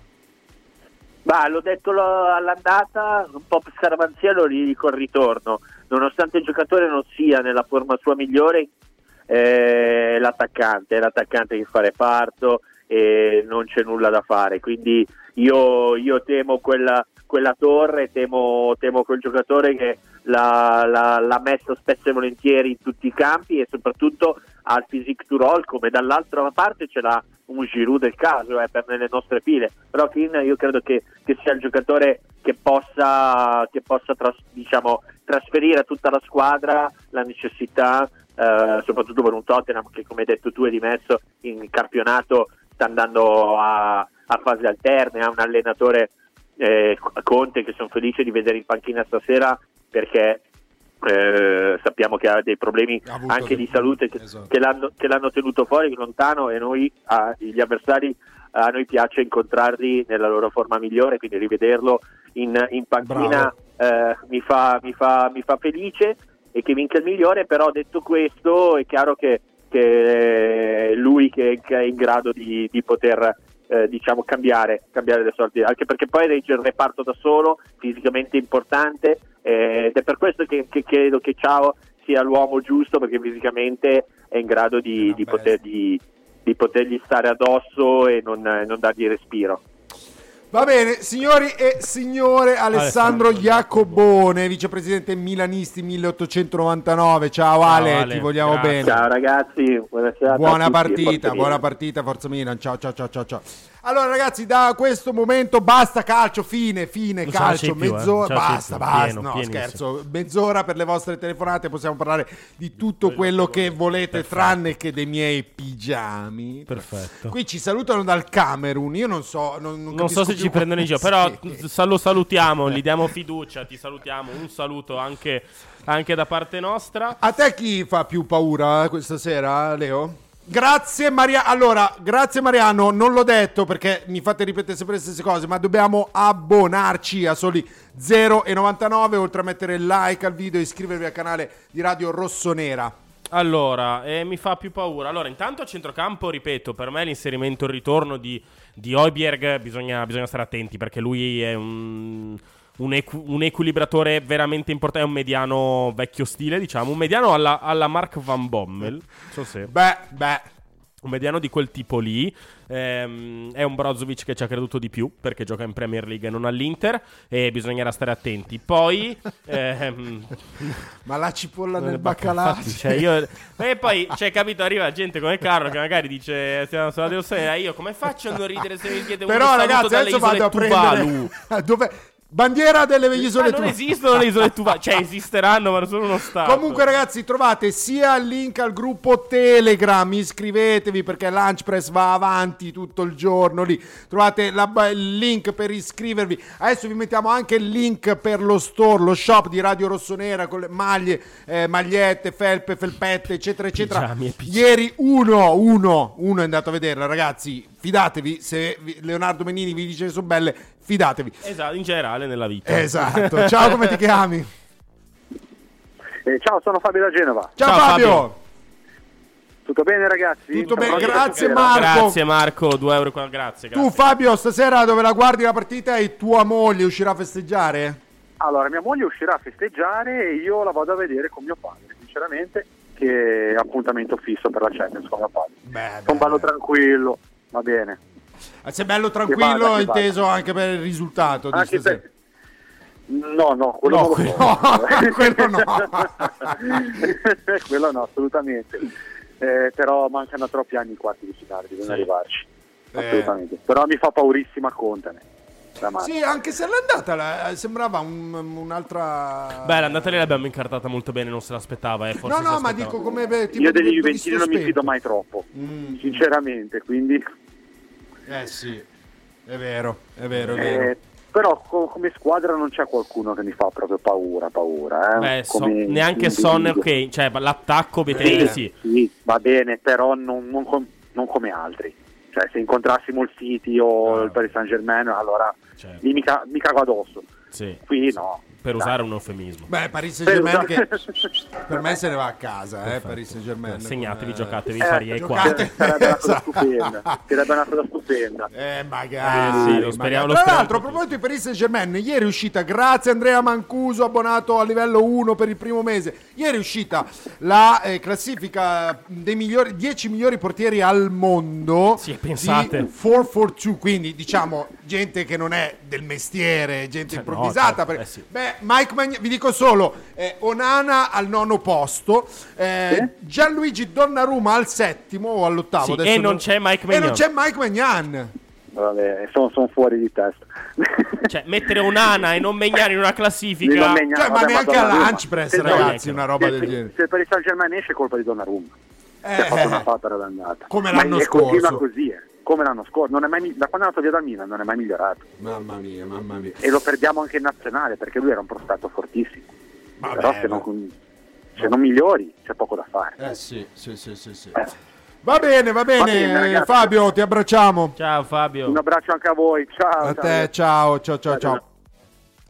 Speaker 5: Bah, l'ho detto lo- all'andata, un po' per scaramanzia lo dico al ritorno. Nonostante il giocatore non sia nella forma sua migliore, eh, l'attaccante, è l'attaccante che fa reparto e non c'è nulla da fare. Quindi io, io temo quella, quella torre, temo, temo quel giocatore che l'ha, l'ha- l'ha messo spesso e volentieri in tutti i campi e soprattutto al physique to roll, come dall'altra parte ce l'ha un Giroud del caso eh, per nelle nostre file. Però Finn io credo che, che sia il giocatore che possa, che possa tras- diciamo, trasferire a tutta la squadra la necessità, eh, soprattutto per un Tottenham che come hai detto tu è dimesso in campionato, sta andando a, a fasi alterne, ha un allenatore eh, Conte che sono felice di vedere in panchina stasera perché eh, sappiamo che ha dei problemi
Speaker 3: Ha
Speaker 5: anche
Speaker 3: dei-
Speaker 5: di salute che,
Speaker 3: esatto.
Speaker 5: che l'hanno, che l'hanno tenuto fuori lontano e noi a- gli avversari a noi piace incontrarli nella loro forma migliore quindi rivederlo in, in panchina eh, mi, fa, mi, fa, mi fa felice e che vinca il migliore però detto questo è chiaro che, che è lui che, che è in grado di, di poter eh, diciamo cambiare, cambiare le sorti anche perché poi regge il reparto da solo fisicamente importante eh, ed è per questo che, che credo che Ciao sia l'uomo giusto perché fisicamente è in grado di, di, poter, di, di potergli stare addosso e non, non dargli respiro.
Speaker 3: Va bene, signori e signore, Alessandro
Speaker 4: Alessandro
Speaker 3: Iacobone, vicepresidente Milanisti 1899. Ciao, Ale,
Speaker 4: Ale,
Speaker 3: ti vogliamo
Speaker 4: grazie.
Speaker 3: bene.
Speaker 5: Ciao ragazzi, buona
Speaker 3: Buona partita, buona partita, Forza Milan. Ciao, ciao, ciao, ciao, ciao. Allora, ragazzi, da questo momento basta calcio, fine, fine,
Speaker 4: Non
Speaker 3: calcio,
Speaker 4: più, eh.
Speaker 3: mezz'ora,
Speaker 4: sei
Speaker 3: basta,
Speaker 4: più.
Speaker 3: basta.
Speaker 4: Pieno,
Speaker 3: no,
Speaker 4: pienissimo.
Speaker 3: scherzo, mezz'ora per le vostre telefonate, possiamo parlare di tutto quello che volete, tranne che dei miei pigiami.
Speaker 4: Perfetto.
Speaker 3: Qui ci salutano dal Camerun, io non so, non, non
Speaker 4: Non so se
Speaker 3: più
Speaker 4: ci prendono in giro, però
Speaker 3: Sì.
Speaker 4: lo salutiamo, gli diamo fiducia, ti salutiamo. Un saluto anche, anche da parte nostra.
Speaker 3: A te chi fa più paura eh, questa sera, Leo? Grazie Maria. Allora, grazie Mariano, non l'ho detto perché mi fate ripetere sempre le stesse cose, ma dobbiamo abbonarci a soli 0,99 oltre a mettere like al video e iscrivervi al canale di Radio Rossonera.
Speaker 4: Allora, eh, mi fa più paura. Allora, intanto a centrocampo, ripeto, per me l'inserimento, il ritorno di, di Højbjerg bisogna, bisogna stare attenti perché lui è un, un, equ- un equilibratore veramente importante, è un mediano vecchio stile, diciamo, un mediano alla, alla Mark Van Bommel. So se...
Speaker 3: Beh, beh,
Speaker 4: un mediano di quel tipo lì. Ehm, è un Brozovic che ci ha creduto di più perché gioca in Premier League e non all'Inter. E bisognerà stare attenti. Poi, ehm,
Speaker 3: Ma la cipolla nel baccalà.
Speaker 4: cioè, io- E poi, cioè, capito, arriva gente come Carlo che magari dice: Stiamo sulla Deossera. Io come faccio a non ridere se mi chiede un
Speaker 3: Però
Speaker 4: dalle
Speaker 3: adesso vado a
Speaker 4: Tuvalu?
Speaker 3: prendere... Dove... Bandiera delle isole
Speaker 4: Ma non esistono le isole Tuvalu, cioè esisteranno, ma sono uno stato.
Speaker 3: Comunque ragazzi trovate sia il link al gruppo Telegram, iscrivetevi perché Lunch Press va avanti tutto il giorno lì, trovate la- il link per iscrivervi, adesso vi mettiamo anche il link per lo store, lo shop di Radio Rossonera con le maglie, eh, magliette, felpe, felpette eccetera eccetera.
Speaker 4: Pigiami pigiami.
Speaker 3: Ieri uno, uno, uno è andato a vederla ragazzi, fidatevi, se Leonardo Menini vi dice che sono belle, fidatevi.
Speaker 4: Esatto, in generale nella vita.
Speaker 3: Esatto, ciao come ti chiami?
Speaker 8: Eh, ciao, sono Fabio da Genova.
Speaker 3: Ciao,
Speaker 4: Ciao,
Speaker 3: Fabio.
Speaker 4: Fabio.
Speaker 8: Tutto bene ragazzi?
Speaker 3: Tutto bene, grazie? Marco.
Speaker 4: Grazie Marco, 2 euro qua, grazie,
Speaker 3: Tu
Speaker 4: grazie.
Speaker 3: Fabio, stasera dove la guardi la partita e tua moglie uscirà a festeggiare?
Speaker 8: Allora, mia moglie uscirà a festeggiare e io la vado a vedere con mio padre, sinceramente, che è appuntamento fisso per la Champions con mio padre.
Speaker 3: Beh,
Speaker 8: Sono bello tranquillo, va bene.
Speaker 3: Sei bello tranquillo,
Speaker 8: vada,
Speaker 3: inteso anche per il risultato di
Speaker 8: Anche se... No, no, quello
Speaker 3: No, quello- quello no.
Speaker 8: quello no, assolutamente. Eh, però mancano troppi anni i quarti di finale, bisogna
Speaker 4: Sì.
Speaker 8: arrivarci.
Speaker 3: Eh.
Speaker 8: Assolutamente. Però mi fa paurissima Contane.
Speaker 3: Sì, anche se l'andata la- sembrava un- un'altra...
Speaker 4: Beh, l'andata lì l'abbiamo incartata molto bene, non se l'aspettava. Eh, forse
Speaker 3: No, no, ma dico come... beh, tipo
Speaker 8: Io degli Juventini non mi fido mai troppo,
Speaker 3: Mm.
Speaker 8: sinceramente, quindi...
Speaker 3: Eh sì, è vero, è vero, è vero.
Speaker 8: Eh, però co- come squadra non c'è qualcuno che mi fa proprio paura, paura. Eh?
Speaker 4: Beh, so- neanche Son, ok. Cioè, l'attacco,
Speaker 8: Sì,
Speaker 4: vedete, sì.
Speaker 8: sì, va bene, però non, non com- non come altri. Cioè, se incontrassimo il City o
Speaker 4: Ah.
Speaker 8: il Paris Saint Germain, allora
Speaker 4: Cioè,
Speaker 8: lì mi, ca- mi cago addosso.
Speaker 4: Sì.
Speaker 8: Qui no.
Speaker 4: Per
Speaker 8: Dai.
Speaker 4: usare un eufemismo.
Speaker 3: Beh, Paris Saint-Germain che
Speaker 8: Per-
Speaker 3: per me se ne va a casa, eh, Paris Saint-Germain.
Speaker 4: Segnatevi,
Speaker 3: Eh,
Speaker 4: giocatevi,
Speaker 8: Eh,
Speaker 4: ai
Speaker 3: giocate.
Speaker 4: quattro.
Speaker 8: Sarebbe una cosa stupenda. Sarebbe una cosa stupenda.
Speaker 3: Eh, magari.
Speaker 4: Eh, sì, lo
Speaker 3: magari.
Speaker 4: speriamo- lo
Speaker 3: Tra l'altro, a proposito di Paris Saint Germain, ieri è uscita, grazie Andrea Mancuso, abbonato a livello 1 per il primo mese. Ieri è uscita la eh, classifica dei migliori 10 migliori portieri al mondo.
Speaker 4: Sì, pensate.
Speaker 3: Di 442, quindi diciamo gente che non è del mestiere, gente
Speaker 4: Cioè, no,
Speaker 3: improvvisata.
Speaker 4: certo,
Speaker 3: perché-
Speaker 4: eh sì.
Speaker 3: Beh, Mike Magna- vi dico solo, eh, Onana al nono posto, eh, Gianluigi Donnarumma al settimo o all'ottavo.
Speaker 4: Sì, e non c'è Mike
Speaker 3: E
Speaker 4: Maignan.
Speaker 3: non c'è Mike Magnan.
Speaker 8: Vabbè, sono, sono fuori di testa.
Speaker 4: Cioè, mettere Onana e non Megnani in una classifica.
Speaker 8: Non
Speaker 3: Cioè, ma
Speaker 8: vabbè,
Speaker 3: neanche
Speaker 8: Donnarumma.
Speaker 3: a Lunch Press,
Speaker 8: Se-
Speaker 3: ragazzi,
Speaker 4: no,
Speaker 3: una roba
Speaker 8: se,
Speaker 3: del genere.
Speaker 8: se per il Saint Germain esce è colpa di Donnarumma. Che ha fatto una
Speaker 3: Eh,
Speaker 8: fatta andata.
Speaker 3: Come
Speaker 8: Ma
Speaker 3: l'anno
Speaker 8: Continua
Speaker 3: scorso.
Speaker 8: così, eh. Come l'anno scorso. Non è mai, da quando è andato via dal Milan non è mai migliorato.
Speaker 3: mamma mia, mamma mia.
Speaker 8: E lo perdiamo anche in nazionale perché lui era un prospetto fortissimo.
Speaker 3: Vabbè,
Speaker 8: Però se non, se non migliori c'è poco da fare.
Speaker 3: Eh sì, sì, sì, sì, sì.
Speaker 8: Eh.
Speaker 3: Va bene, va bene,
Speaker 8: bene, ragazzi.
Speaker 3: Fabio, ti abbracciamo.
Speaker 4: Ciao Fabio.
Speaker 8: Un abbraccio anche a voi. Ciao.
Speaker 3: A
Speaker 8: ciao.
Speaker 3: te, ciao, ciao, ciao,
Speaker 8: Ciao.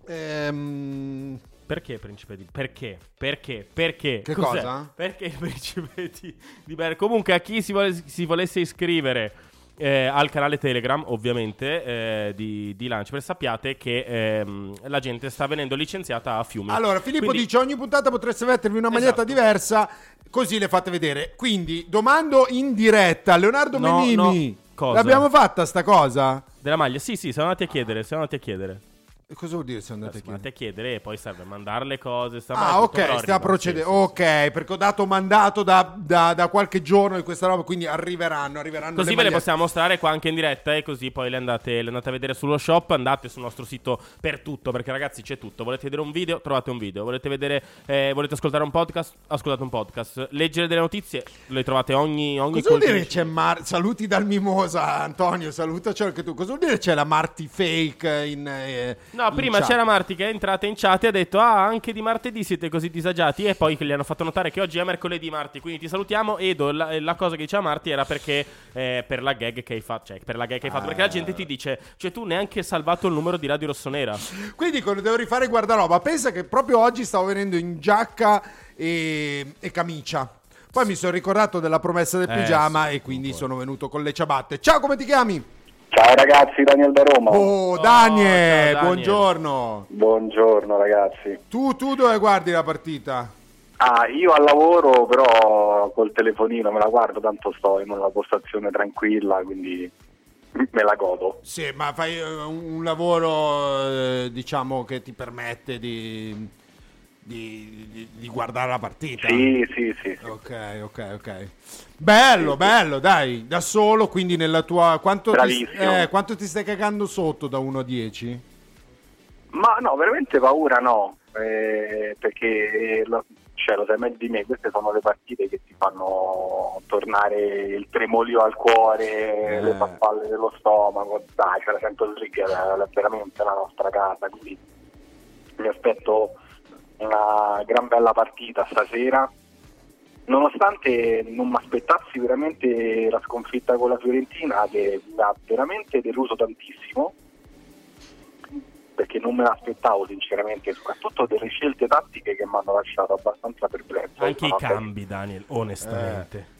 Speaker 3: Ehm,
Speaker 4: Perché Principe di Perché? Perché? Perché?
Speaker 3: Che
Speaker 4: Cos'è?
Speaker 3: cosa?
Speaker 4: Perché il Principe di, di Ber- Comunque, a chi si, vuole- si volesse iscrivere eh, al canale Telegram, ovviamente, eh, di, di Launchpad, sappiate che ehm, la gente sta venendo licenziata a Fiumi.
Speaker 3: allora, Filippo
Speaker 4: Quindi-
Speaker 3: dice ogni puntata potreste mettervi una maglietta
Speaker 4: Esatto.
Speaker 3: diversa, così le fate vedere. Quindi, domando in diretta, Leonardo
Speaker 4: No,
Speaker 3: Menini,
Speaker 4: no, cosa?
Speaker 3: l'abbiamo fatta sta cosa?
Speaker 4: Della maglia? Sì, sì, siamo andati a chiedere, siamo andati a chiedere.
Speaker 3: E Cosa vuol dire se andate a chiedere?
Speaker 4: a chiedere e poi serve mandare le cose.
Speaker 3: Ah, ok, sta procedendo. ok, perché ho dato mandato da, da- da qualche giorno di questa roba, quindi arriveranno, arriveranno
Speaker 4: Così
Speaker 3: le
Speaker 4: ve le
Speaker 3: magliette.
Speaker 4: possiamo mostrare qua anche in diretta e così poi le andate, le andate a vedere sullo shop, andate sul nostro sito per tutto, perché ragazzi c'è tutto. Volete vedere un video? Trovate un video. Volete vedere eh, volete ascoltare un podcast? Ascoltate un podcast. Leggere delle notizie? Le trovate ogni ogni
Speaker 3: Cosa vuol dire c'è Mar- saluti dal Mimosa, Antonio, salutaci anche tu. Cosa vuol dire c'è la Marti fake in eh,
Speaker 4: No, prima
Speaker 3: chat?
Speaker 4: c'era Marti che è entrata in chat e ha detto "Ah, anche di martedì siete così disagiati" e poi gli hanno fatto notare che oggi è mercoledì Marti, quindi ti salutiamo Edo, la, la cosa che diceva Marti era perché eh, per la gag che hai fatto, cioè per la gag che hai fatto, perché la gente ti dice "Cioè tu neanche hai salvato il numero di Radio Rossonera".
Speaker 3: Quindi dicono devo rifare guardaroba. Pensa che proprio oggi stavo venendo in giacca e, e camicia. Poi mi sono ricordato della promessa del
Speaker 4: Eh,
Speaker 3: pigiama
Speaker 4: sì,
Speaker 3: e quindi sono venuto con le ciabatte. Ciao, come ti chiami?
Speaker 8: Ciao ragazzi, Daniel da Roma.
Speaker 3: Oh,
Speaker 4: ciao,
Speaker 3: Daniel,
Speaker 4: Daniel.
Speaker 3: buongiorno.
Speaker 8: Buongiorno ragazzi.
Speaker 3: Tu, tu dove guardi la partita?
Speaker 8: Ah, io al lavoro però
Speaker 9: col telefonino, me la guardo, tanto sto in una postazione tranquilla, quindi me la godo.
Speaker 3: Sì, ma fai eh, un un lavoro, eh, diciamo, che ti permette di, di- di- di guardare la partita.
Speaker 9: Sì, sì, sì. sì.
Speaker 3: Ok, ok, ok. Bello, bello, dai, da solo, quindi nella tua... Quanto ti, eh, quanto ti stai cagando sotto da 1 a 10?
Speaker 9: Ma no, veramente paura no, eh, perché lo, cioè, lo sai meglio di me, queste sono le partite che ti fanno tornare il tremolio al cuore,
Speaker 3: Eh.
Speaker 9: le farfalle dello stomaco, dai, cioè la Champions League è, è veramente la nostra casa, quindi mi aspetto una gran bella partita stasera. Nonostante non mi aspettassi veramente la sconfitta con la Fiorentina, che mi ha veramente deluso tantissimo, perché non me l'aspettavo sinceramente, soprattutto delle scelte tattiche che mi hanno lasciato abbastanza perplesso.
Speaker 4: Anche i cambi, Daniel, onestamente.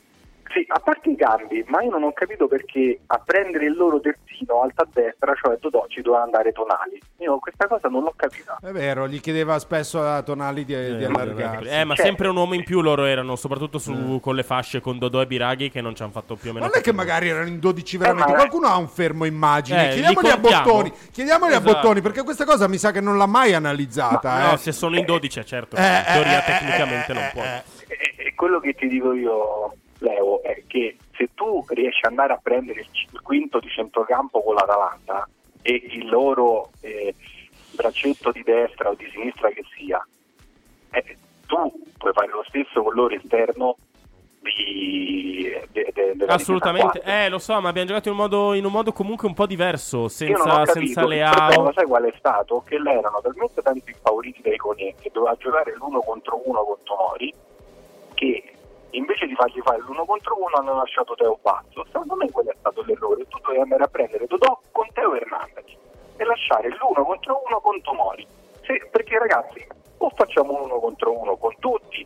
Speaker 9: Sì, a parte i cambi, ma io non ho capito perché a prendere il loro terzino alta a destra, cioè Dodò, ci doveva andare tonali. Io questa cosa non l'ho capita.
Speaker 3: È vero, gli chiedeva spesso a Tonali di, di allargarsi.
Speaker 4: Eh, ma
Speaker 9: Cioè-
Speaker 4: sempre un uomo in più loro erano, soprattutto su, con le fasce con Dodò e Biraghi che non ci hanno fatto più o meno.
Speaker 3: Non è che magari erano in 12 veramente.
Speaker 9: Eh, ma-
Speaker 3: Qualcuno ha un fermo immagine.
Speaker 4: Eh,
Speaker 3: chiediamoli
Speaker 4: li
Speaker 3: a? Bottoni. Chiediamoli
Speaker 4: Esatto.
Speaker 3: a Bottoni, perché questa cosa mi sa che non l'ha mai analizzata.
Speaker 4: No,
Speaker 3: eh.
Speaker 4: se sono in 12, certo.
Speaker 3: Eh,
Speaker 4: in teoria,
Speaker 3: eh, eh,
Speaker 4: tecnicamente
Speaker 3: eh,
Speaker 4: non
Speaker 3: eh, eh.
Speaker 9: E, e quello che ti dico io, Leo, è che se tu riesci ad andare a prendere il, quinto di centrocampo con l'Atalanta e il loro eh, braccetto di destra o di sinistra che sia, eh, tu puoi fare lo stesso con loro esterno di, de- de-
Speaker 4: Assolutamente, eh, lo so, ma abbiamo giocato in un modo, in un modo comunque un po' diverso, senza, senza Leao.
Speaker 9: problema sai qual è stato? Che lei erano talmente tanti favoriti dai Conè che doveva giocare l'uno contro uno con Tomori che invece di fargli fare l'uno contro uno hanno lasciato Teo Pazzo. Secondo me quello è stato l'errore. Tu dovevi andare a prendere Dodò con Teo Hernandez e lasciare l'uno contro uno con Tomori. Sì, perché ragazzi, o facciamo uno contro uno con tutti,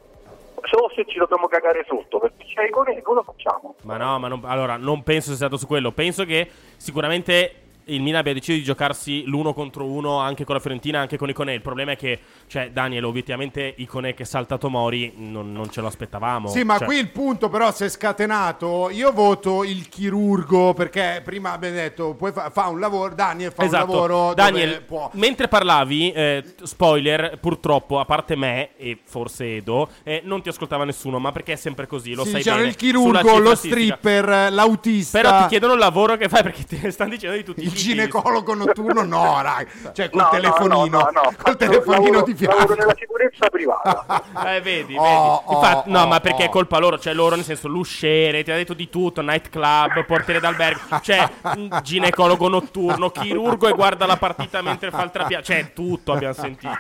Speaker 9: se o se ci dobbiamo cagare sotto perché c'è i Conè, cosa facciamo?
Speaker 4: Ma no, ma non, allora, non penso sia stato su quello. Penso che sicuramente il Milan abbia deciso di giocarsi l'uno contro uno anche con la Fiorentina, anche con Iconè. Il problema è che, cioè, Daniel, obiettivamente Iconè che salta Tomori non, non ce lo aspettavamo.
Speaker 3: Sì, ma
Speaker 4: Cioè,
Speaker 3: qui il punto però si è scatenato. Io voto il chirurgo perché prima abbiamo detto puoi fa, fa un lavoro, Daniel fa
Speaker 4: Esatto,
Speaker 3: un lavoro
Speaker 4: Daniel,
Speaker 3: può.
Speaker 4: mentre parlavi, eh, spoiler, purtroppo, a parte me e forse Edo, eh, non ti ascoltava nessuno, ma perché è sempre così, lo
Speaker 3: Sì,
Speaker 4: sai
Speaker 3: diciamo,
Speaker 4: bene.
Speaker 3: il chirurgo, lo stripper, l'autista.
Speaker 4: Però ti chiedono il lavoro che fai perché te ne stanno dicendo di tutti i.
Speaker 3: ginecologo notturno no, raga. Cioè col
Speaker 9: No, no,
Speaker 3: telefonino,
Speaker 9: no, no, no.
Speaker 3: col telefonino
Speaker 9: lavoro-
Speaker 3: di fianco.
Speaker 9: Lavoro nella sicurezza privata.
Speaker 4: Eh, vedi,
Speaker 3: Oh,
Speaker 4: vedi.
Speaker 3: oh,
Speaker 4: Infatti, no,
Speaker 3: oh,
Speaker 4: ma perché
Speaker 3: oh.
Speaker 4: è colpa loro, cioè loro nel senso l'usciere, ti ha detto di tutto, nightclub, portiere d'albergo, cioè ginecologo notturno, chirurgo e guarda la partita mentre fa il trapianto, cioè tutto abbiamo sentito.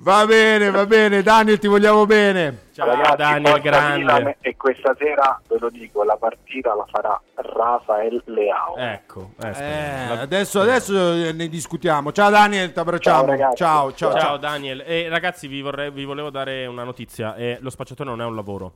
Speaker 3: Va bene, va bene, Daniel, ti vogliamo bene.
Speaker 4: Ciao
Speaker 9: Ragazzi,
Speaker 4: Daniel, grande.
Speaker 9: E questa sera ve lo dico, la partita la farà Rafael Leao.
Speaker 4: Ecco, eh,
Speaker 3: Eh, adesso, adesso ne discutiamo. Ciao Daniel, ti abbracciamo.
Speaker 9: Ciao,
Speaker 3: ciao, Ciao,
Speaker 4: ciao. Daniel. E ragazzi, vi, vorrei- vi volevo dare una notizia. Eh, lo spacciatore non è un lavoro.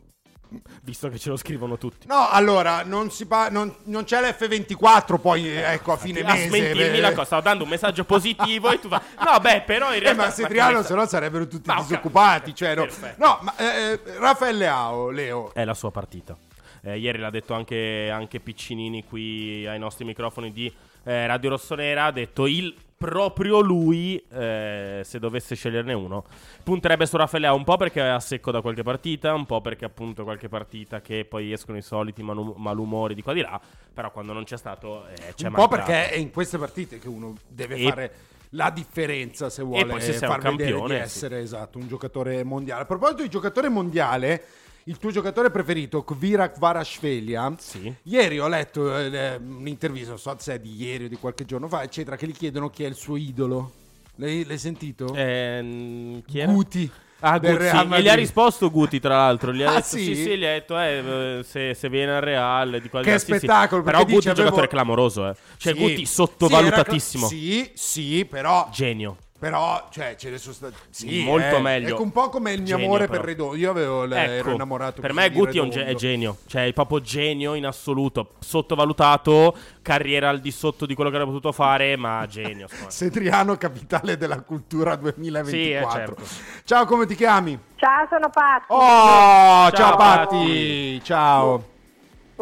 Speaker 4: Visto che ce lo scrivono tutti.
Speaker 3: No, allora, non, si pa- non, non c'è l'F24 poi, eh, ecco, a fine
Speaker 4: A
Speaker 3: mese.
Speaker 4: smentirmi
Speaker 3: eh.
Speaker 4: la cosa, stavo dando un messaggio positivo e tu fai... No, beh, però in
Speaker 3: Eh,
Speaker 4: realtà...
Speaker 3: ma se Triano, se no sarebbero tutti
Speaker 4: Ma
Speaker 3: disoccupati. Cioè, no. No, ma eh, Raffaele Leao, Leo.
Speaker 4: È la sua partita. Eh, ieri l'ha detto anche, anche Piccinini qui ai nostri microfoni di eh, Radio Rossonera. Ha detto il proprio lui, eh, se dovesse sceglierne uno, punterebbe su Raffaele un po' perché è a secco da qualche partita, un po' perché appunto qualche partita che poi escono i soliti manu- malumori di qua di là. Però quando non c'è stato eh, c'è
Speaker 3: Un po'
Speaker 4: mancato.
Speaker 3: perché è in queste partite che uno deve
Speaker 4: E-
Speaker 3: fare la differenza se vuole
Speaker 4: poi se
Speaker 3: far
Speaker 4: un
Speaker 3: vedere
Speaker 4: campione,
Speaker 3: di
Speaker 4: sì.
Speaker 3: essere esatto, un giocatore mondiale. A proposito di giocatore mondiale, il tuo giocatore preferito, Kvira Kvarashvelia,
Speaker 4: Sì.
Speaker 3: ieri ho letto eh, un'intervista, non so se è di ieri o di qualche giorno fa, eccetera, che gli chiedono chi è il suo idolo. L'hai, l'hai sentito?
Speaker 4: Ehm, chi era?
Speaker 3: Guti.
Speaker 4: Ah, Guti. E gli ha risposto Guti, tra l'altro. Gli ha
Speaker 3: Ah,
Speaker 4: detto,
Speaker 3: sì?
Speaker 4: sì? sì, gli ha detto, eh, eh, se, se viene al Real, di
Speaker 3: Che
Speaker 4: là. Sì, sì.
Speaker 3: spettacolo,
Speaker 4: Però Guti
Speaker 3: dice,
Speaker 4: è un giocatore
Speaker 3: avevo-
Speaker 4: clamoroso, eh. Cioè. Guti
Speaker 3: Sì,
Speaker 4: sottovalutatissimo.
Speaker 3: era Sì, sì, però
Speaker 4: Genio.
Speaker 3: Però, cioè, ce ne sono stati. Sì,
Speaker 4: Molto
Speaker 3: eh,
Speaker 4: meglio.
Speaker 3: È un po' come il mio
Speaker 4: Genio,
Speaker 3: amore
Speaker 4: però.
Speaker 3: per Redondo. Io avevo,
Speaker 4: Ecco,
Speaker 3: ero innamorato
Speaker 4: Per me Guti è, ge- è genio, cioè è proprio genio in assoluto, sottovalutato, carriera al di sotto di quello che avrebbe potuto fare, ma genio.
Speaker 3: Setriano, capitale della cultura 2024.
Speaker 4: Sì, eh, certo.
Speaker 3: Ciao, come ti chiami?
Speaker 10: Ciao, sono Patti.
Speaker 3: Oh, ciao,
Speaker 4: Ciao,
Speaker 3: Patti. Ciao.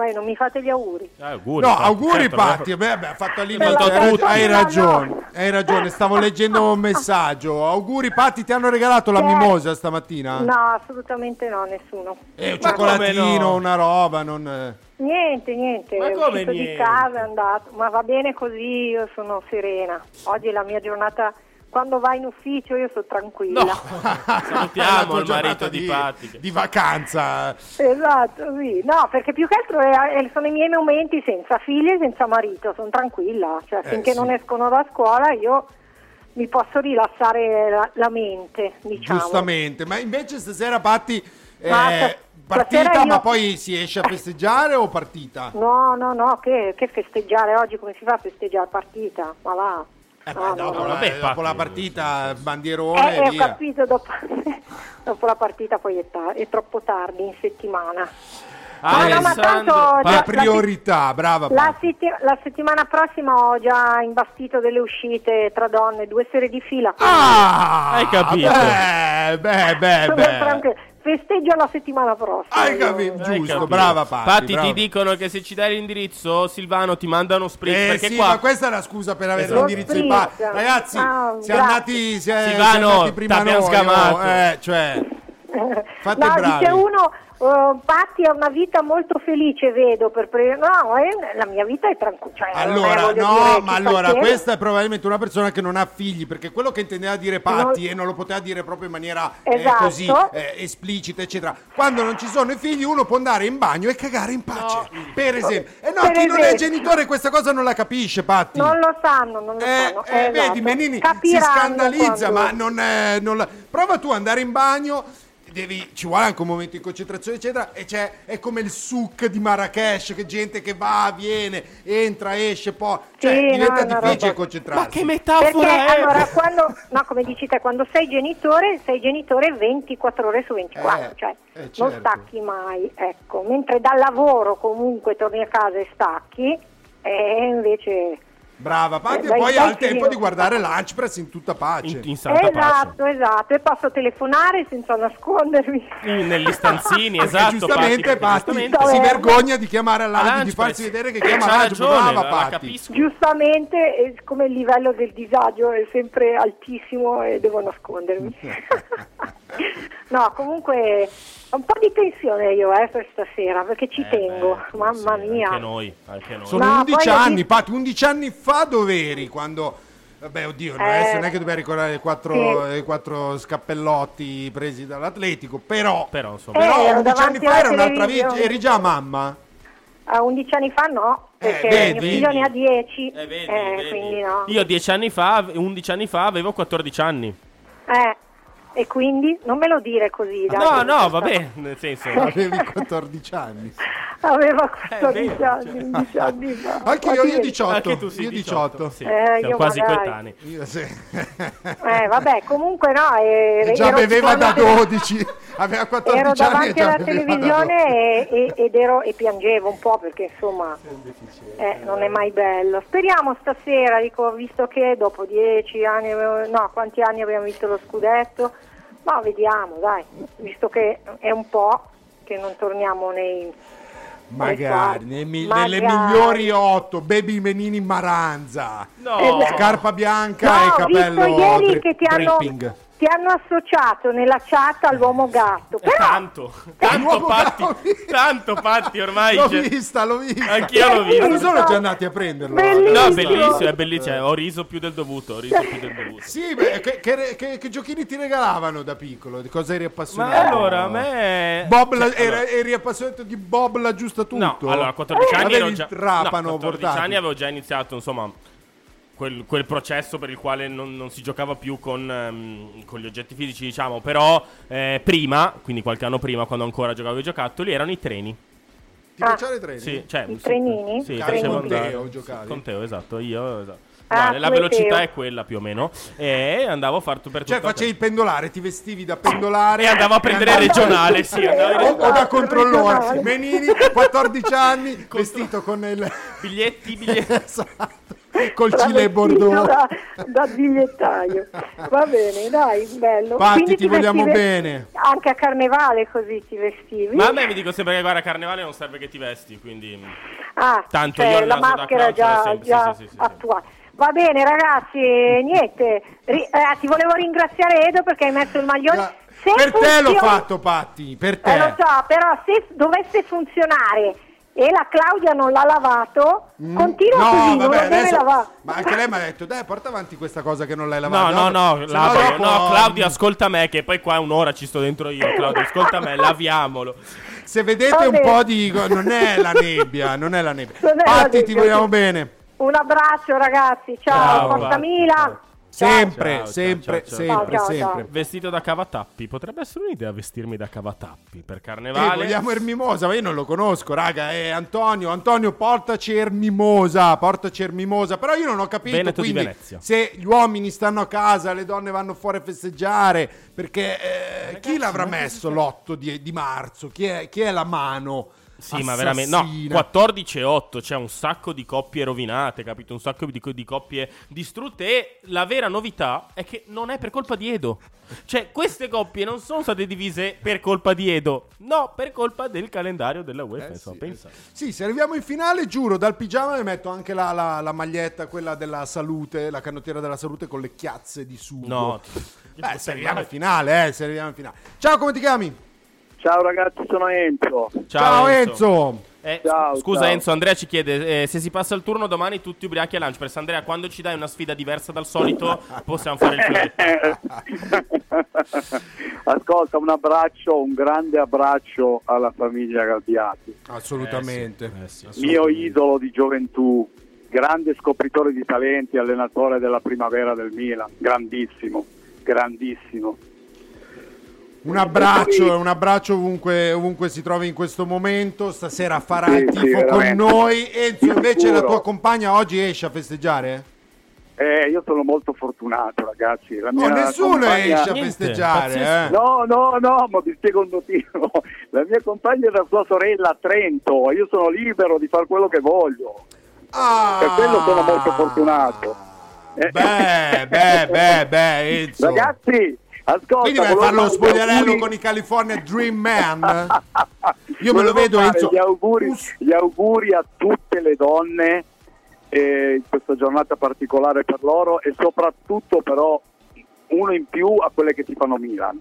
Speaker 10: Voi non mi fate gli auguri.
Speaker 4: Eh, auguri,
Speaker 3: No,
Speaker 4: Patti,
Speaker 3: auguri
Speaker 4: certo,
Speaker 3: Patti. Beh, beh, ha fatto all'inizio.
Speaker 4: Fatto
Speaker 3: Hai,
Speaker 4: tutti.
Speaker 3: hai ragione. Hai ragione. Stavo leggendo un messaggio. Auguri, Patti. Ti hanno regalato la mimosa stamattina?
Speaker 10: No, assolutamente no, nessuno.
Speaker 3: Eh, un cioccolatino,
Speaker 4: no?
Speaker 3: una roba. Non... eh.
Speaker 10: Niente, niente.
Speaker 4: Ma
Speaker 10: è
Speaker 4: come
Speaker 10: uscito
Speaker 4: niente?
Speaker 10: di casa, è andato. Ma va bene così, io sono serena. Oggi è la mia giornata. Quando vai in ufficio io sono tranquilla.
Speaker 4: No, salutiamo il marito di, Patti.
Speaker 3: di vacanza.
Speaker 10: Esatto, sì. No, perché più che altro è- sono i miei momenti senza figli e senza marito, sono tranquilla. Cioè,
Speaker 3: Eh,
Speaker 10: finché
Speaker 3: sì.
Speaker 10: non escono da scuola io mi posso rilassare la, la mente, diciamo.
Speaker 3: Giustamente. Ma invece stasera, Patti, eh, partita,
Speaker 10: io-
Speaker 3: ma poi si esce a festeggiare o partita?
Speaker 10: No, no, no, che, che festeggiare oggi, come si fa a festeggiare partita? Ma va.
Speaker 3: Eh,
Speaker 10: No,
Speaker 3: beh,
Speaker 10: no,
Speaker 3: dopo,
Speaker 10: no.
Speaker 3: eh,
Speaker 4: Vabbè,
Speaker 3: dopo la partita, bandierone
Speaker 10: Eh, eh, ho capito, dopo, dopo la partita poi è, ta- è troppo tardi, in settimana.
Speaker 4: Ah,
Speaker 10: no, ma tanto
Speaker 3: La priorità, brava
Speaker 10: La, setti- la settimana prossima ho già imbastito delle uscite tra donne, due serie di fila.
Speaker 3: Ah,
Speaker 4: Hai capito?
Speaker 3: Beh, beh, beh,
Speaker 10: sono
Speaker 3: beh.
Speaker 10: Festeggio la settimana prossima.
Speaker 3: Hai
Speaker 10: io.
Speaker 3: capito?
Speaker 4: Hai
Speaker 3: Giusto,
Speaker 4: capito.
Speaker 3: brava Patti.
Speaker 4: Patti,
Speaker 3: brava.
Speaker 4: ti dicono che se ci dai l'indirizzo, Silvano ti manda uno split.
Speaker 3: Eh
Speaker 4: perché
Speaker 3: sì,
Speaker 4: qua
Speaker 3: ma questa è la scusa per avere
Speaker 4: Esatto.
Speaker 3: l'indirizzo di
Speaker 10: Lo
Speaker 3: Patti. Ragazzi,
Speaker 10: Ah,
Speaker 3: siamo andati, si è-
Speaker 4: Silvano,
Speaker 3: siamo andati prima noi.
Speaker 4: sgamato.
Speaker 3: oh, eh, cioè, fate
Speaker 10: no,
Speaker 3: bravi.
Speaker 10: dice uno, eh, Patti ha una vita molto felice, vedo. Per pre- no, eh, la mia vita è tranquilla. Cioè,
Speaker 3: Allora,
Speaker 10: voglio
Speaker 3: no,
Speaker 10: dire,
Speaker 3: ma allora
Speaker 10: faceva-
Speaker 3: questa è probabilmente una persona che non ha figli, perché quello che intendeva dire Patti
Speaker 10: Non-
Speaker 3: e non lo poteva dire proprio in maniera eh,
Speaker 10: Esatto.
Speaker 3: così eh, esplicita, eccetera. Quando non ci sono i figli, uno può andare in bagno e cagare in pace. Per esempio. E no,
Speaker 10: Per
Speaker 3: chi non è
Speaker 10: esempio.
Speaker 3: genitore questa cosa non la capisce, Patti.
Speaker 10: Non lo sanno, non lo
Speaker 3: Eh,
Speaker 10: sanno.
Speaker 3: eh,
Speaker 10: esatto.
Speaker 3: vedi, Menini si
Speaker 10: Capiranno
Speaker 3: scandalizza,
Speaker 10: quando-
Speaker 3: ma non, è- non la- prova tu ad andare in bagno. Devi, ci vuole anche un momento di concentrazione, eccetera. E c'è, è come il souk di Marrakesh, che gente che va, viene, entra, esce, poi. Cioè,
Speaker 10: Sì,
Speaker 3: diventa
Speaker 10: no, è una
Speaker 3: difficile
Speaker 10: roba-
Speaker 3: concentrarsi.
Speaker 4: Ma che metafora
Speaker 10: Perché
Speaker 4: è?
Speaker 10: allora quando, no, come dici te, quando sei genitore, sei genitore 24 ore su 24,
Speaker 3: Eh,
Speaker 10: cioè
Speaker 3: eh,
Speaker 10: non
Speaker 3: certo.
Speaker 10: stacchi mai, ecco. Mentre dal lavoro comunque torni a casa e stacchi, e invece...
Speaker 3: Brava, Patti,
Speaker 10: Eh,
Speaker 3: e poi ha il tempo di guardare Lunch Press in tutta pace.
Speaker 4: in, in santa pace.
Speaker 10: esatto, esatto, e posso telefonare senza nascondermi.
Speaker 4: In- Negli stanzini, esatto.
Speaker 3: giustamente
Speaker 4: Patti,
Speaker 3: si vergogna di chiamare Lunch, di farsi vedere che chiama
Speaker 4: ragione,
Speaker 3: Brava, Patti.
Speaker 10: Giustamente, siccome il livello del disagio è sempre altissimo e devo nascondermi. no, comunque un po' di tensione io eh, per stasera perché ci
Speaker 4: Eh,
Speaker 10: tengo,
Speaker 4: beh,
Speaker 10: mamma
Speaker 4: sì,
Speaker 10: mia.
Speaker 4: Anche noi, anche noi.
Speaker 3: Sono
Speaker 10: No,
Speaker 3: 11
Speaker 10: poi ho
Speaker 3: anni,
Speaker 10: visto-
Speaker 3: Patti, 11 anni fa dove eri quando... Vabbè, oddio,
Speaker 10: Eh,
Speaker 3: adesso non è che dobbiamo ricordare i quattro,
Speaker 10: sì.
Speaker 3: i quattro scappellotti presi dall'Atletico, però...
Speaker 4: Però, insomma,
Speaker 10: Eh,
Speaker 3: Però
Speaker 10: ero
Speaker 3: 11 anni
Speaker 10: davanti
Speaker 3: fa era un'altra vita, eri già mamma?
Speaker 10: A 11 anni fa no, perché
Speaker 3: vedi?
Speaker 10: mio figlio ne ha 10,
Speaker 4: Eh, vedi,
Speaker 10: eh,
Speaker 4: vedi.
Speaker 10: quindi no.
Speaker 4: Io 10 anni fa, 11 anni fa avevo 14 anni.
Speaker 10: Eh, e quindi non me lo dire così. dai,
Speaker 4: No, no,
Speaker 10: questa-
Speaker 4: vabbè, nel senso...
Speaker 3: Avevi 14 anni.
Speaker 10: Aveva
Speaker 4: Eh,
Speaker 10: 14
Speaker 4: vero,
Speaker 10: anni, 11 anni fa.
Speaker 3: Anche
Speaker 10: Ma
Speaker 3: io, io
Speaker 10: sì.
Speaker 3: 18.
Speaker 4: Anche tu sei
Speaker 3: io
Speaker 4: 18. Sì,
Speaker 10: Eh,
Speaker 4: siamo
Speaker 10: io
Speaker 4: quasi coetanei.
Speaker 3: Io sì.
Speaker 10: Eh, vabbè, comunque no, eh,
Speaker 3: già
Speaker 10: ero
Speaker 3: beveva da
Speaker 10: sicuramente-
Speaker 3: 12. Aveva 14
Speaker 10: ero
Speaker 3: anni e
Speaker 10: davanti alla televisione e, e- ed ero, e piangevo un po' perché insomma eh, non è mai bello. Speriamo stasera, dico, visto che dopo dieci anni, avevo- no, quanti anni abbiamo visto lo scudetto, ma vediamo, dai, visto che è un po' che non torniamo nei...
Speaker 3: Magari, nei mi- nelle
Speaker 10: Magari.
Speaker 3: migliori 8, Baby Menini Maranza.
Speaker 4: No.
Speaker 3: Scarpa bianca
Speaker 10: No,
Speaker 3: e capello
Speaker 10: visto ieri
Speaker 3: drip-
Speaker 10: che ti hanno. Ti hanno associato nella chat all'uomo gatto.
Speaker 4: Eh,
Speaker 10: Però,
Speaker 4: tanto, tanto Patti,
Speaker 3: gatto.
Speaker 4: tanto Patti ormai.
Speaker 3: L'ho
Speaker 4: cioè-
Speaker 3: vista, l'ho vista.
Speaker 4: Anch'io l'ho vista.
Speaker 3: Non sono già andati a prenderlo.
Speaker 10: Bellissimo.
Speaker 4: No, bellissimo, è bellissimo. Ho riso più del dovuto. Ho riso più del dovuto.
Speaker 3: Sì, beh, che, che- che- che giochini ti regalavano da piccolo? Di cosa eri
Speaker 4: Ma
Speaker 3: appassionato?
Speaker 4: allora, a me.
Speaker 3: Bob la-
Speaker 4: cioè, allora-
Speaker 3: era- eri appassionato di Bob l'aggiusta tutto?
Speaker 4: No, allora a 14 anni
Speaker 3: Avevi
Speaker 4: ero
Speaker 3: il
Speaker 4: già
Speaker 3: trapano
Speaker 4: no, 14
Speaker 3: portato.
Speaker 4: anni avevo già iniziato, insomma, quel, quel processo per il quale non, non si giocava più con, ehm, con gli oggetti fisici, diciamo, però eh, prima, quindi qualche anno prima, quando ancora giocavo ai giocattoli, erano i treni.
Speaker 3: Ti piaceva i treni?
Speaker 4: Sì, cioè,
Speaker 10: I
Speaker 4: sì,
Speaker 10: trenini?
Speaker 4: Sì,
Speaker 10: I
Speaker 4: facevo
Speaker 10: trenini.
Speaker 3: Con
Speaker 4: andare.
Speaker 3: Teo giocavi?
Speaker 4: Con Teo, esatto, io esatto. Guarda, la velocità
Speaker 10: Eteo.
Speaker 4: è quella più o meno. E andavo a fare per
Speaker 3: Cioè facevi il pendolare, ti vestivi da pendolare
Speaker 4: E andavo a prendere
Speaker 3: andavi-
Speaker 4: regionale, sì, andavo
Speaker 3: o, o da controllore.
Speaker 10: Regionale.
Speaker 3: Menini, 14 anni, vestito con il
Speaker 4: biglietti, biglietti.
Speaker 3: esatto, col Cile Bordeaux.
Speaker 10: Da, da bigliettaio. Va bene, dai, bello.
Speaker 3: Patti,
Speaker 10: Quindi
Speaker 3: ti vogliamo bene.
Speaker 10: Anche a carnevale così ti vestivi?
Speaker 4: Ma a me mi dico sempre che guarda, carnevale non serve che ti vesti, quindi...
Speaker 10: Ah,
Speaker 4: Tanto
Speaker 10: cioè,
Speaker 4: io
Speaker 10: la
Speaker 4: da
Speaker 10: maschera
Speaker 4: l'ho
Speaker 10: già, già
Speaker 4: sì, sì, sì, sì,
Speaker 10: attuale. Va bene ragazzi, niente, Ri- eh, ti volevo ringraziare Edo perché hai messo il maglione. Se
Speaker 3: Per te l'ho
Speaker 10: funziona-
Speaker 3: fatto, Patti, per te.
Speaker 10: Eh, lo so, però se dovesse funzionare e la Claudia non l'ha lavato, continua
Speaker 3: Mm. No,
Speaker 10: così, non
Speaker 3: vabbè,
Speaker 10: lo deve
Speaker 3: adesso-
Speaker 10: lavare.
Speaker 3: Ma anche lei mi ha detto, dai, porta avanti questa cosa che non l'hai
Speaker 4: No,
Speaker 3: lavata.
Speaker 4: no, no,
Speaker 3: se
Speaker 4: lavalo.
Speaker 3: dopo-
Speaker 4: no, Claudio, ascolta me, che poi qua un'ora ci sto dentro io. Claudio, ascolta me, laviamolo.
Speaker 3: Se vedete
Speaker 10: Va
Speaker 3: un
Speaker 10: bene.
Speaker 3: po' di... Non è la nebbia, non è la nebbia.
Speaker 10: Non è la
Speaker 3: Patti, ti
Speaker 10: nebbia,
Speaker 3: vogliamo bene.
Speaker 10: Un abbraccio ragazzi, ciao,
Speaker 4: Ciao,
Speaker 10: forza. Milan.
Speaker 3: Sempre,
Speaker 4: Ciao, ciao,
Speaker 3: sempre,
Speaker 4: ciao,
Speaker 3: sempre, sempre.
Speaker 4: Vestito da cavatappi. Potrebbe essere un'idea vestirmi da cavatappi per
Speaker 3: Eh,
Speaker 4: carnevale.
Speaker 3: vogliamo Ermimosa, ma io non lo conosco, raga. È Antonio, Antonio, portaci Ermimosa, portaci Ermimosa. Però io non ho capito
Speaker 4: Veneto di
Speaker 3: quindi,
Speaker 4: Venezia.
Speaker 3: se gli uomini stanno a casa, le donne vanno fuori a festeggiare. Perché eh, chi l'avrà messo l'8 di, di marzo? Chi è, chi è la mano?
Speaker 4: Sì, ma veramente. No,
Speaker 3: assassina?
Speaker 4: 14 e 8. C'è un sacco di coppie rovinate, capito? Un sacco di, di coppie distrutte. E la vera novità è che non è per colpa di Edo. Cioè, queste coppie non sono state divise per colpa di Edo. No, per colpa del calendario della UEFA.
Speaker 3: Eh,
Speaker 4: insomma,
Speaker 3: sì,
Speaker 4: pensa.
Speaker 3: Sì, se arriviamo in finale, giuro, dal pigiama mi metto anche la, la- la maglietta, quella della salute, la canottiera della salute con le chiazze di sugo.
Speaker 4: No,
Speaker 3: Beh, se arriviamo in finale, eh, se arriviamo in finale. Ciao, come ti chiami?
Speaker 11: Ciao ragazzi, sono Enzo.
Speaker 3: Ciao, Enzo.
Speaker 4: Eh,
Speaker 11: Ciao,
Speaker 4: scusa
Speaker 11: ciao.
Speaker 4: Enzo, Andrea ci chiede eh, se si passa il turno domani tutti ubriachi a lunch. Per Andrea, quando ci dai una sfida diversa dal solito, possiamo fare il fioretto.
Speaker 11: Ascolta, un abbraccio, un grande abbraccio alla famiglia Galbiati.
Speaker 3: Assolutamente.
Speaker 11: Mio idolo di gioventù, grande scopritore di talenti, allenatore della primavera del Milan, grandissimo, grandissimo.
Speaker 3: Un abbraccio, un abbraccio ovunque, ovunque si trovi in questo momento. Stasera farà
Speaker 11: Sì,
Speaker 3: il
Speaker 11: sì,
Speaker 3: tifo con
Speaker 11: veramente.
Speaker 3: noi. Enzo, invece la tua compagna oggi esce a festeggiare?
Speaker 11: Eh, io sono molto fortunato, ragazzi. La
Speaker 3: No, nessuno
Speaker 11: compagna-
Speaker 3: esce a festeggiare. Eh.
Speaker 11: No, no, no, ma vi spiego un motivo. La mia compagna è da sua sorella a Trento, io sono libero di fare quello che voglio.
Speaker 3: Ah.
Speaker 11: Per quello sono molto fortunato. Eh.
Speaker 3: Beh, beh, beh, beh, Enzo.
Speaker 11: Ragazzi, ascolta.
Speaker 3: Quindi vai a fare lo spogliarello con i California Dream Man? Io me lo vedo, Enzo.
Speaker 11: Gli auguri,
Speaker 3: Us-
Speaker 11: gli auguri a tutte le donne eh, in questa giornata particolare per loro e soprattutto però uno in più a quelle che ti fanno Milan.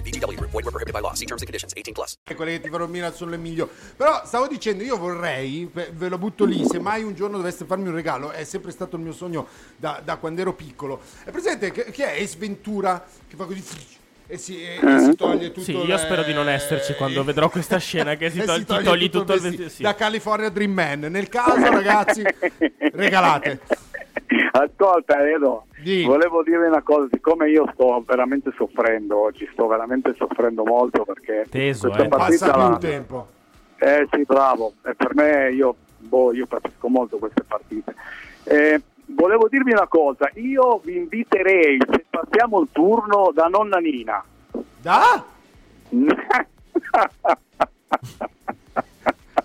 Speaker 7: VGW Group. Void were prohibited by law. See terms and conditions. 18 plus.
Speaker 3: quelle che ti fanno Milan sono le migliori. Però stavo dicendo, io vorrei, ve lo butto lì, se mai un giorno doveste farmi un regalo, è sempre stato il mio sogno da, da quando ero piccolo. È presente che, che è Ace Ventura che fa così e si, e- e si toglie tutto
Speaker 4: Sì,
Speaker 3: il-
Speaker 4: io spero di non esserci quando vedrò questa scena che si
Speaker 3: e
Speaker 4: tol-
Speaker 3: si
Speaker 4: ti
Speaker 3: toglie
Speaker 4: togli tutto il
Speaker 3: vestito.
Speaker 4: sì.
Speaker 3: da California Dream Man. Nel caso, ragazzi, regalate.
Speaker 11: Ascolta Edo,
Speaker 3: Di.
Speaker 11: volevo dire una cosa, siccome io sto veramente soffrendo oggi, sto veramente soffrendo molto perché
Speaker 4: Teso,
Speaker 11: questa
Speaker 4: eh.
Speaker 11: partita
Speaker 3: Passa più tempo.
Speaker 11: Eh sì, bravo, e per me io, boh, io capisco molto queste partite. Eh, volevo dirvi una cosa, io vi inviterei, se passiamo il turno, da nonna Nina.
Speaker 3: Da?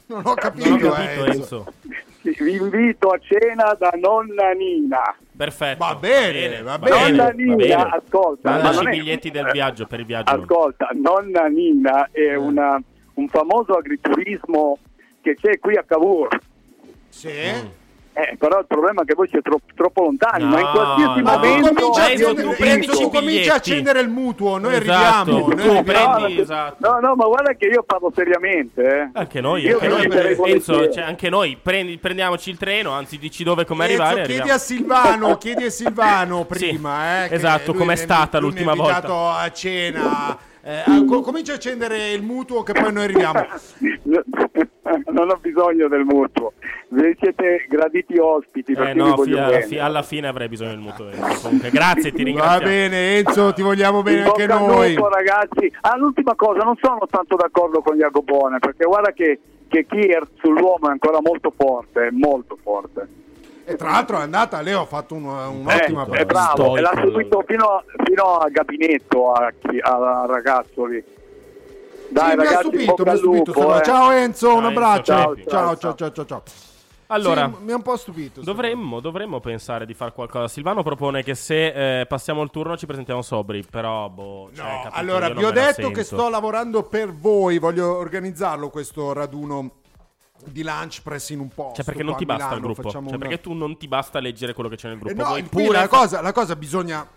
Speaker 3: Non ho capito,
Speaker 4: Non ho capito,
Speaker 3: eh,
Speaker 4: Enzo.
Speaker 11: Vi invito a cena da nonna Nina.
Speaker 4: Perfetto.
Speaker 3: Va bene, va bene.
Speaker 11: Nonna Nina,
Speaker 4: bene.
Speaker 11: ascolta, ma
Speaker 4: Mandaci i
Speaker 11: è-
Speaker 4: biglietti del viaggio per il viaggio.
Speaker 11: Ascolta, nonna Nina è una- un famoso agriturismo che c'è qui a Cavour.
Speaker 3: Sì?
Speaker 12: Eh, però il problema è che voi siete tro- troppo lontani,
Speaker 4: No,
Speaker 12: ma in qualsiasi
Speaker 4: no.
Speaker 3: Ma tu
Speaker 12: momento...
Speaker 3: cominci a
Speaker 4: tu
Speaker 3: accendere, cominci a
Speaker 4: biglietti.
Speaker 3: accendere il mutuo, noi
Speaker 4: Esatto,
Speaker 3: arriviamo.
Speaker 4: tu
Speaker 3: Noi
Speaker 4: prendi-
Speaker 12: No,
Speaker 4: esatto.
Speaker 12: No, no, ma guarda che io parlo seriamente. Eh.
Speaker 4: Anche noi,
Speaker 12: Io
Speaker 4: anche noi.
Speaker 12: volentieri.
Speaker 4: cioè, anche noi prendi- prendiamoci il treno, anzi dici dove come
Speaker 3: Enzo,
Speaker 4: arrivare.
Speaker 3: chiedi
Speaker 4: arriviamo.
Speaker 3: a Silvano, chiedi a Silvano
Speaker 4: Sì,
Speaker 3: prima, eh, che
Speaker 4: esatto, com'è stata l'ultima
Speaker 3: mi ha
Speaker 4: volta.
Speaker 3: a cena. Eh, co- comincia a accendere il mutuo che poi noi arriviamo.
Speaker 12: non ho bisogno del mutuo. Voi siete graditi ospiti
Speaker 4: Eh
Speaker 12: perché vi
Speaker 4: no, fi- alla, fi- alla fine avrei bisogno del mutuo. Enzo. Comunque, grazie, ti
Speaker 3: Va
Speaker 4: ringrazio.
Speaker 3: bene, Enzo, ti vogliamo bene anche noi.
Speaker 12: lupo, ragazzi. Ah, l'ultima cosa, non sono tanto d'accordo con Jacopone perché guarda che, che Kier sull'uomo è ancora molto forte, molto forte.
Speaker 3: E tra l'altro è andata, Leo ha fatto un- un'ottima
Speaker 12: Eh, è bravo, e l'ha seguito fino, fino al gabinetto a, chi- al ragazzo lì. Dai,
Speaker 3: Sì, mi ha
Speaker 12: ragazzi,
Speaker 3: stupito, mi ha stupito.
Speaker 12: lupo, eh.
Speaker 3: Ciao Enzo, un abbraccio.
Speaker 4: ciao,
Speaker 3: Ciao,
Speaker 12: ciao,
Speaker 3: ciao, ciao, ciao, ciao.
Speaker 4: Allora,
Speaker 3: Sì, mi ha un po' stupito.
Speaker 4: Dovremmo, dovremmo pensare di fare qualcosa. Silvano propone che se eh, passiamo il turno ci presentiamo sobri, però boh, cioè,
Speaker 3: No,
Speaker 4: capito,
Speaker 3: allora vi ho detto che sto lavorando per voi, voglio organizzarlo questo raduno di lunch press in un po'.
Speaker 4: Cioè, perché non ti basta il gruppo? Cioè,
Speaker 3: una...
Speaker 4: perché tu non ti basta leggere quello che c'è nel
Speaker 3: Eh
Speaker 4: gruppo?
Speaker 3: no,
Speaker 4: Vuoi pure
Speaker 3: la
Speaker 4: fa-
Speaker 3: cosa, la cosa bisogna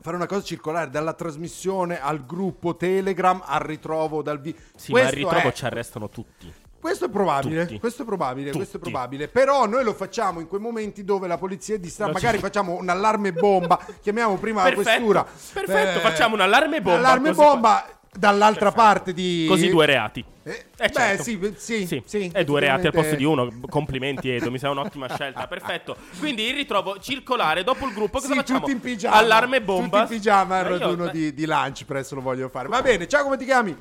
Speaker 3: fare una cosa circolare dalla trasmissione al gruppo Telegram al ritrovo dal video.
Speaker 4: Sì, ma al
Speaker 3: questo,
Speaker 4: ritrovo
Speaker 3: è,
Speaker 4: ci arrestano tutti.
Speaker 3: questo è probabile,
Speaker 4: Tutti.
Speaker 3: questo è probabile, questo è
Speaker 4: Tutti.
Speaker 3: probabile. Però noi lo facciamo in quei momenti dove la polizia è distratta, magari
Speaker 4: ci-
Speaker 3: facciamo un allarme bomba, chiamiamo prima la
Speaker 4: Perfetto,
Speaker 3: questura.
Speaker 4: perfetto, facciamo un allarme bomba,
Speaker 3: Allarme bomba dall'altra parte di
Speaker 4: Così due reati.
Speaker 3: Eh,
Speaker 4: Eh, certo.
Speaker 3: Beh, sì, sì,
Speaker 4: Sì,
Speaker 3: sì,
Speaker 4: e due reati al posto di uno. Complimenti, Edo. Mi sembra un'ottima scelta. Perfetto. Quindi il ritrovo circolare dopo il gruppo. Cosa
Speaker 3: Sì,
Speaker 4: facciamo?
Speaker 3: tutti in pigiama.
Speaker 4: Allarme bomba.
Speaker 3: Tutti in pigiama, il
Speaker 4: Ma io-
Speaker 3: raduno di, di lunch press lo voglio fare. Va bene, ciao, come ti chiami?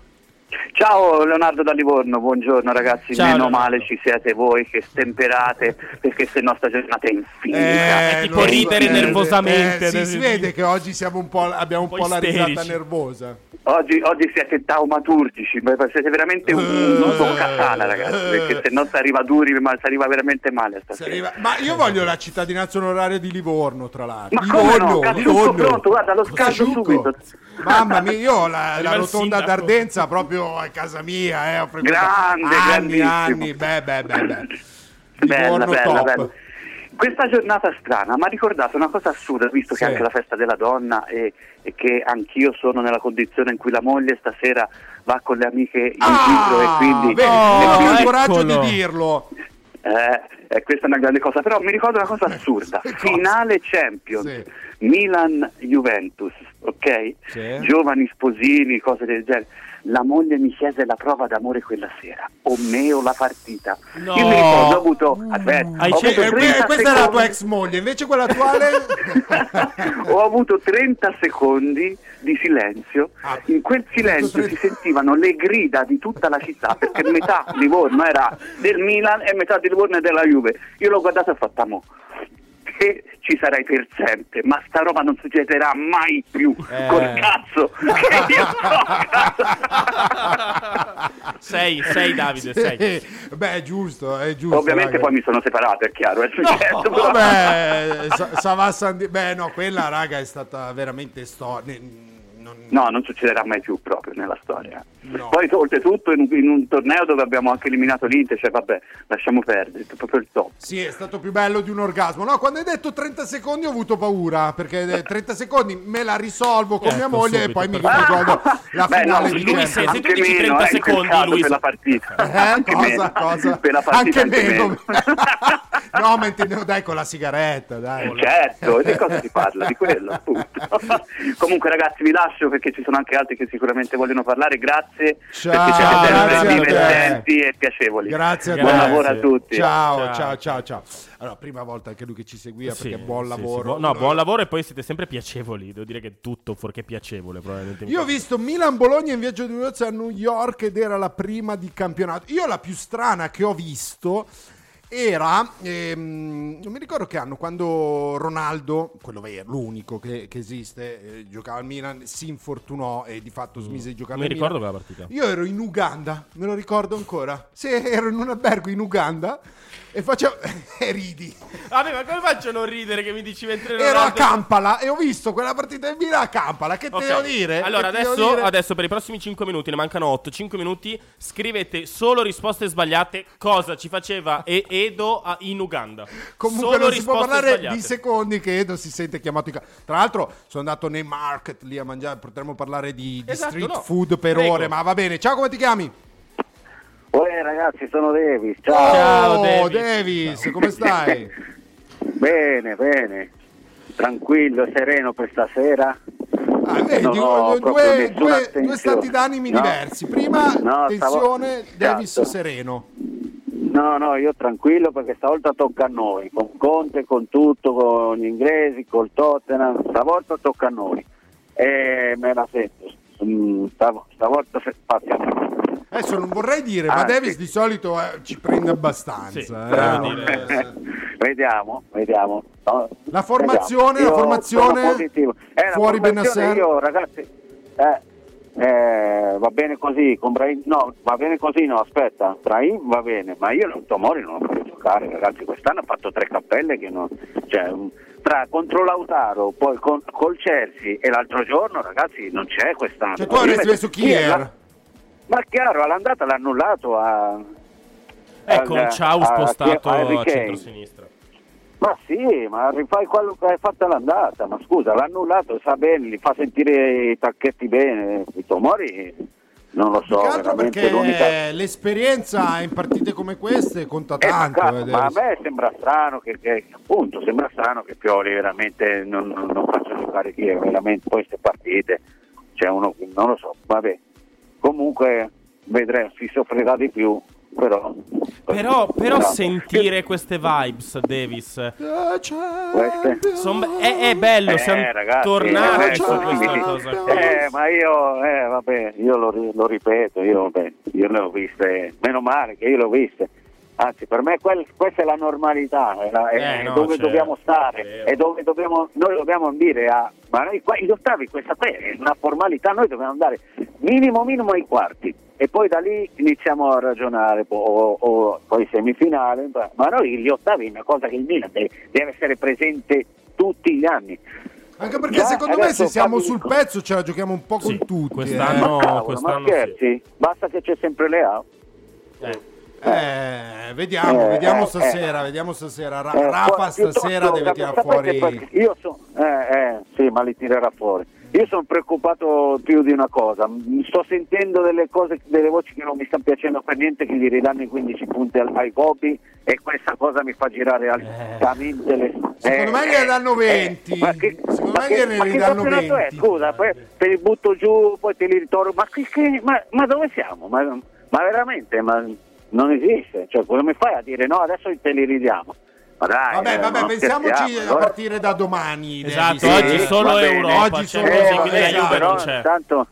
Speaker 13: Ciao Leonardo da Livorno, buongiorno ragazzi,
Speaker 4: Ciao,
Speaker 13: meno
Speaker 4: Leonardo.
Speaker 13: male ci siete voi che stemperate perché se no sta giornata è infinita.
Speaker 4: È tipo
Speaker 3: lo so,
Speaker 4: ridere nervosamente,
Speaker 3: eh,
Speaker 4: adesso.
Speaker 3: si vede che oggi siamo un po', abbiamo un
Speaker 4: Un
Speaker 3: po',
Speaker 4: po'
Speaker 3: la risata nervosa.
Speaker 13: Oggi, oggi siete taumaturgici, ma siete veramente un, un boccasana ragazzi, perché se no si arriva duri, ma si arriva veramente male
Speaker 3: Si
Speaker 13: stasera.
Speaker 3: arriva- Ma io voglio la cittadinanza onoraria di Livorno, tra l'altro.
Speaker 13: Ma come no?
Speaker 3: Livorno,
Speaker 13: Cazzucco
Speaker 3: Livorno.
Speaker 13: pronto, guarda, lo
Speaker 3: Cazzucco.
Speaker 13: subito.
Speaker 3: Mamma mia, io ho la, la rotonda d'Ardenza proprio a casa mia, eh, ho
Speaker 13: Grande,
Speaker 3: anni, anni, beh, beh, beh, beh.
Speaker 13: Bella, bella,
Speaker 3: top.
Speaker 13: bella. Questa giornata strana mi ha ricordato una cosa assurda, visto
Speaker 3: Sì.
Speaker 13: che è anche la festa della donna e, e che anch'io sono nella condizione in cui la moglie stasera va con le amiche in giro e
Speaker 3: Ah,
Speaker 13: quindi...
Speaker 3: vedi, non ho il coraggio di dirlo.
Speaker 13: Eh, eh, questa è una grande cosa, però mi ricordo una cosa assurda.
Speaker 3: Cosa?
Speaker 13: Finale Champions,
Speaker 3: Sì.
Speaker 13: Milan-Juventus, ok?
Speaker 3: Sì.
Speaker 13: Giovani sposini, cose del genere. La moglie mi chiese la prova d'amore quella sera, o me o la partita.
Speaker 4: No.
Speaker 13: Io mi ricordo, ho avuto, aspetta,
Speaker 4: Hai
Speaker 13: ho avuto
Speaker 3: Eh,
Speaker 13: 30
Speaker 3: questa è la tua
Speaker 13: secondi-
Speaker 3: ex moglie, invece quella attuale...
Speaker 13: ho avuto 30 secondi di silenzio.
Speaker 3: Ah,
Speaker 13: In quel silenzio
Speaker 3: 30.
Speaker 13: si sentivano le grida di tutta la città perché metà Livorno era del Milan e metà di Livorno è della Juve. Io l'ho guardato e ho fatto "Amo, Te ci sarai per sempre, ma sta roba non succederà mai più.
Speaker 4: Eh.
Speaker 13: Col cazzo che io so.
Speaker 4: Sei, sei Davide, sei.
Speaker 3: Sì. Beh, è giusto, è giusto.
Speaker 13: Ovviamente
Speaker 3: raga.
Speaker 13: poi mi sono separato, è chiaro, è successo. però-
Speaker 3: Vabbè, Sa- Savà Sandi- Beh, no, quella raga è stata veramente sto... non-
Speaker 13: No, non succederà mai più proprio nella storia.
Speaker 3: No.
Speaker 13: Poi oltretutto in un, in un torneo dove abbiamo anche eliminato l'Inter, cioè vabbè, lasciamo perdere, è proprio il top.
Speaker 3: Sì, è stato più bello di un orgasmo. No, quando hai detto 30 secondi ho avuto paura, perché eh, 30 secondi me la risolvo con
Speaker 4: Ecco,
Speaker 3: mia moglie e poi mi ricordo la
Speaker 13: Beh,
Speaker 3: finale
Speaker 13: no,
Speaker 3: di
Speaker 4: lui se- se tu
Speaker 13: anche
Speaker 4: dici
Speaker 13: meno,
Speaker 4: 30
Speaker 13: eh,
Speaker 4: secondi, lui-
Speaker 13: per la partita.
Speaker 3: Eh,
Speaker 13: Anche
Speaker 3: cosa,
Speaker 13: meno.
Speaker 3: cosa?
Speaker 13: Per la partita
Speaker 3: Anche meno.
Speaker 13: meno.
Speaker 3: no, ma intendevo dai con la sigaretta, dai.
Speaker 13: Certo, di cosa si parla? Di quello, appunto. Comunque ragazzi vi lascio perché ci sono anche altri che sicuramente vogliono parlare, grazie
Speaker 3: Ciao,
Speaker 13: perché siete
Speaker 3: grazie
Speaker 13: sempre
Speaker 3: a te.
Speaker 13: divertenti e piacevoli.
Speaker 3: Grazie a te.
Speaker 13: Buon lavoro a tutti.
Speaker 3: Ciao,
Speaker 4: Ciao.
Speaker 3: ciao, ciao, ciao. Allora, prima volta anche lui che ci seguiva
Speaker 4: Sì,
Speaker 3: perché buon
Speaker 4: sì,
Speaker 3: lavoro.
Speaker 4: sì, no, buon lavoro e poi siete sempre piacevoli. Devo dire che tutto fuorché piacevole, probabilmente.
Speaker 3: Io ho visto Milan-Bologna in viaggio di nozze a New York ed era la prima di campionato. Io la più strana che ho visto era, ehm, non mi ricordo che anno, quando Ronaldo, quello vero, l'unico che, che esiste, eh, giocava al Milan, si infortunò e di fatto smise di giocare
Speaker 4: Mm. Mi
Speaker 3: al
Speaker 4: ricordo
Speaker 3: Milan.
Speaker 4: quella partita.
Speaker 3: Io ero in Uganda, me lo ricordo ancora. Sì, ero in un albergo in Uganda e facevo e ridi.
Speaker 4: Vabbè, ma come faccio a non ridere che mi dici mentre
Speaker 3: Ero a
Speaker 4: Ronaldo-
Speaker 3: Kampala e ho visto quella partita in Milan a Kampala. Che te
Speaker 4: Ok.
Speaker 3: devo dire?
Speaker 4: Allora,
Speaker 3: ti devo
Speaker 4: adesso,
Speaker 3: dire?
Speaker 4: adesso per i prossimi 5 minuti, ne mancano 8. 5 minuti, scrivete solo risposte sbagliate. Cosa ci faceva e- Edo a- in Uganda?
Speaker 3: Comunque
Speaker 4: solo
Speaker 3: non si può parlare
Speaker 4: sbagliate.
Speaker 3: di secondi che Edo si sente chiamato in casa. Tra l'altro sono andato nei market lì a mangiare, potremmo parlare di, di
Speaker 4: Esatto,
Speaker 3: street
Speaker 4: no.
Speaker 3: food per
Speaker 4: Prego.
Speaker 3: ore, ma va bene. Ciao, come ti chiami?
Speaker 12: Uè ragazzi, sono Davis, ciao.
Speaker 4: Ciao,
Speaker 3: oh,
Speaker 4: Davis.
Speaker 3: Davis, come stai?
Speaker 12: Bene, bene. Tranquillo sereno per stasera.
Speaker 3: Ah, vedi,
Speaker 12: Non ho
Speaker 3: due, due, due,
Speaker 12: attenzione.
Speaker 3: stati d'animi
Speaker 12: No.
Speaker 3: diversi. Prima
Speaker 12: No,
Speaker 3: tensione,
Speaker 12: stavo-
Speaker 3: Davis
Speaker 12: Esatto.
Speaker 3: sereno.
Speaker 12: No, no, io tranquillo perché stavolta tocca a noi, con Conte, con tutto, con gli inglesi, col Tottenham, stavolta tocca a noi. E me la sento, Mm, stav- stavolta se- passiamo.
Speaker 3: Adesso non vorrei dire, ma
Speaker 12: Ah,
Speaker 3: Davis
Speaker 12: sì.
Speaker 3: di solito eh, ci prende abbastanza.
Speaker 4: Sì,
Speaker 3: eh,
Speaker 12: vediamo, vediamo. No,
Speaker 3: La formazione,
Speaker 12: vediamo.
Speaker 3: la
Speaker 12: Io
Speaker 3: formazione.
Speaker 12: Eh, la
Speaker 3: fuori
Speaker 12: formazione
Speaker 3: Benasser.
Speaker 12: Io, ragazzi, eh, eh, va bene così, con Brahim, no, va bene così, no, aspetta, Brahim va bene, ma io non Tomori non lo voglio giocare, ragazzi, quest'anno ha fatto tre cappelle che non, cioè, tra contro Lautaro, poi con, col Chelsea e l'altro giorno, ragazzi, non c'è quest'anno.
Speaker 3: Cioè tu avresti messo
Speaker 12: chi è
Speaker 3: Kier.
Speaker 12: la- Ma chiaro, all'andata l'ha annullato a...
Speaker 4: Con
Speaker 12: al-
Speaker 4: Ciao
Speaker 12: a-
Speaker 4: spostato
Speaker 12: a
Speaker 4: a
Speaker 12: Kane.
Speaker 4: centro-sinistra.
Speaker 12: Ma sì, ma rifai quello che hai fatto all'andata, ma scusa, l'ha annullato, sa bene, li fa sentire i tacchetti bene, i Tomori non lo so, veramente
Speaker 3: perché
Speaker 12: l'unica...
Speaker 3: l'esperienza in partite come queste conta
Speaker 12: Eh,
Speaker 3: tanto. eh,
Speaker 12: ma a me sembra strano che, che- appunto sembra strano che Pioli veramente non, non, non faccia giocare chi è veramente queste partite. C'è uno non lo so, vabbè. Comunque vedremo, si soffrirà di più, però.
Speaker 4: Però, però sentire queste vibes, Davis,
Speaker 12: Queste?
Speaker 4: son- è, è bello,
Speaker 12: Eh,
Speaker 4: siamo
Speaker 12: ragazzi,
Speaker 4: tornati
Speaker 12: eh,
Speaker 4: su questa cosa.
Speaker 12: Eh, ma io, eh, vabbè, io lo, lo ripeto, io, vabbè, io le ho viste, meno male che io le ho viste. Anzi, per me quel- questa è la normalità, è, la- è
Speaker 4: Eh, no,
Speaker 12: dove
Speaker 4: certo,
Speaker 12: dobbiamo stare,
Speaker 4: vero.
Speaker 12: è dove dobbiamo, noi dobbiamo dire a... Ma noi qua, gli ottavi, questa è una formalità, noi dobbiamo andare minimo minimo ai quarti e poi da lì iniziamo a ragionare, o, o poi semifinale, ma noi gli ottavi è una cosa che il Milan deve, deve essere presente tutti gli anni.
Speaker 3: Anche perché
Speaker 12: Già,
Speaker 3: secondo me se siamo
Speaker 12: fammi-
Speaker 3: sul pezzo ce la giochiamo un po' con
Speaker 4: Sì,
Speaker 3: tutti.
Speaker 4: quest'anno-
Speaker 3: eh.
Speaker 12: Cavolo,
Speaker 4: quest'anno
Speaker 12: ma scherzi? Basta che c'è sempre Leao.
Speaker 4: Eh.
Speaker 3: Eh, vediamo,
Speaker 12: Eh,
Speaker 3: vediamo
Speaker 12: eh,
Speaker 3: stasera, vediamo stasera. Ra-
Speaker 12: Eh,
Speaker 3: Rafa stasera deve tirare fuori.
Speaker 12: Io sono, eh, eh, sì, ma li tirerà fuori. Io sono preoccupato più di una cosa. Sto sentendo delle cose, delle voci che non mi stanno piacendo per niente, che gli ridanno i 15 punti al- ai Gobi e questa cosa mi fa girare altamente le.
Speaker 3: Secondo me gliene danno 20.
Speaker 12: ma che,
Speaker 3: Secondo
Speaker 12: ma
Speaker 3: me
Speaker 12: che-
Speaker 3: gliene
Speaker 12: ma che
Speaker 3: ridanno
Speaker 12: campionato è?
Speaker 3: 20.
Speaker 12: Scusa, poi te li butto giù, poi te li ritorno. Ma, che- che- ma- ma dove siamo? Ma, ma veramente? Ma non esiste. Cioè, come mi fai a dire no, adesso te li ridiamo? Ma dai,
Speaker 3: Vabbè,
Speaker 12: eh,
Speaker 3: vabbè, pensiamoci a partire da domani.
Speaker 4: Esatto, oggi solo
Speaker 12: bene.
Speaker 4: Europa,
Speaker 3: Oggi solo
Speaker 4: la
Speaker 3: esatto.
Speaker 4: Juve non
Speaker 12: però
Speaker 4: c'è.
Speaker 12: intanto-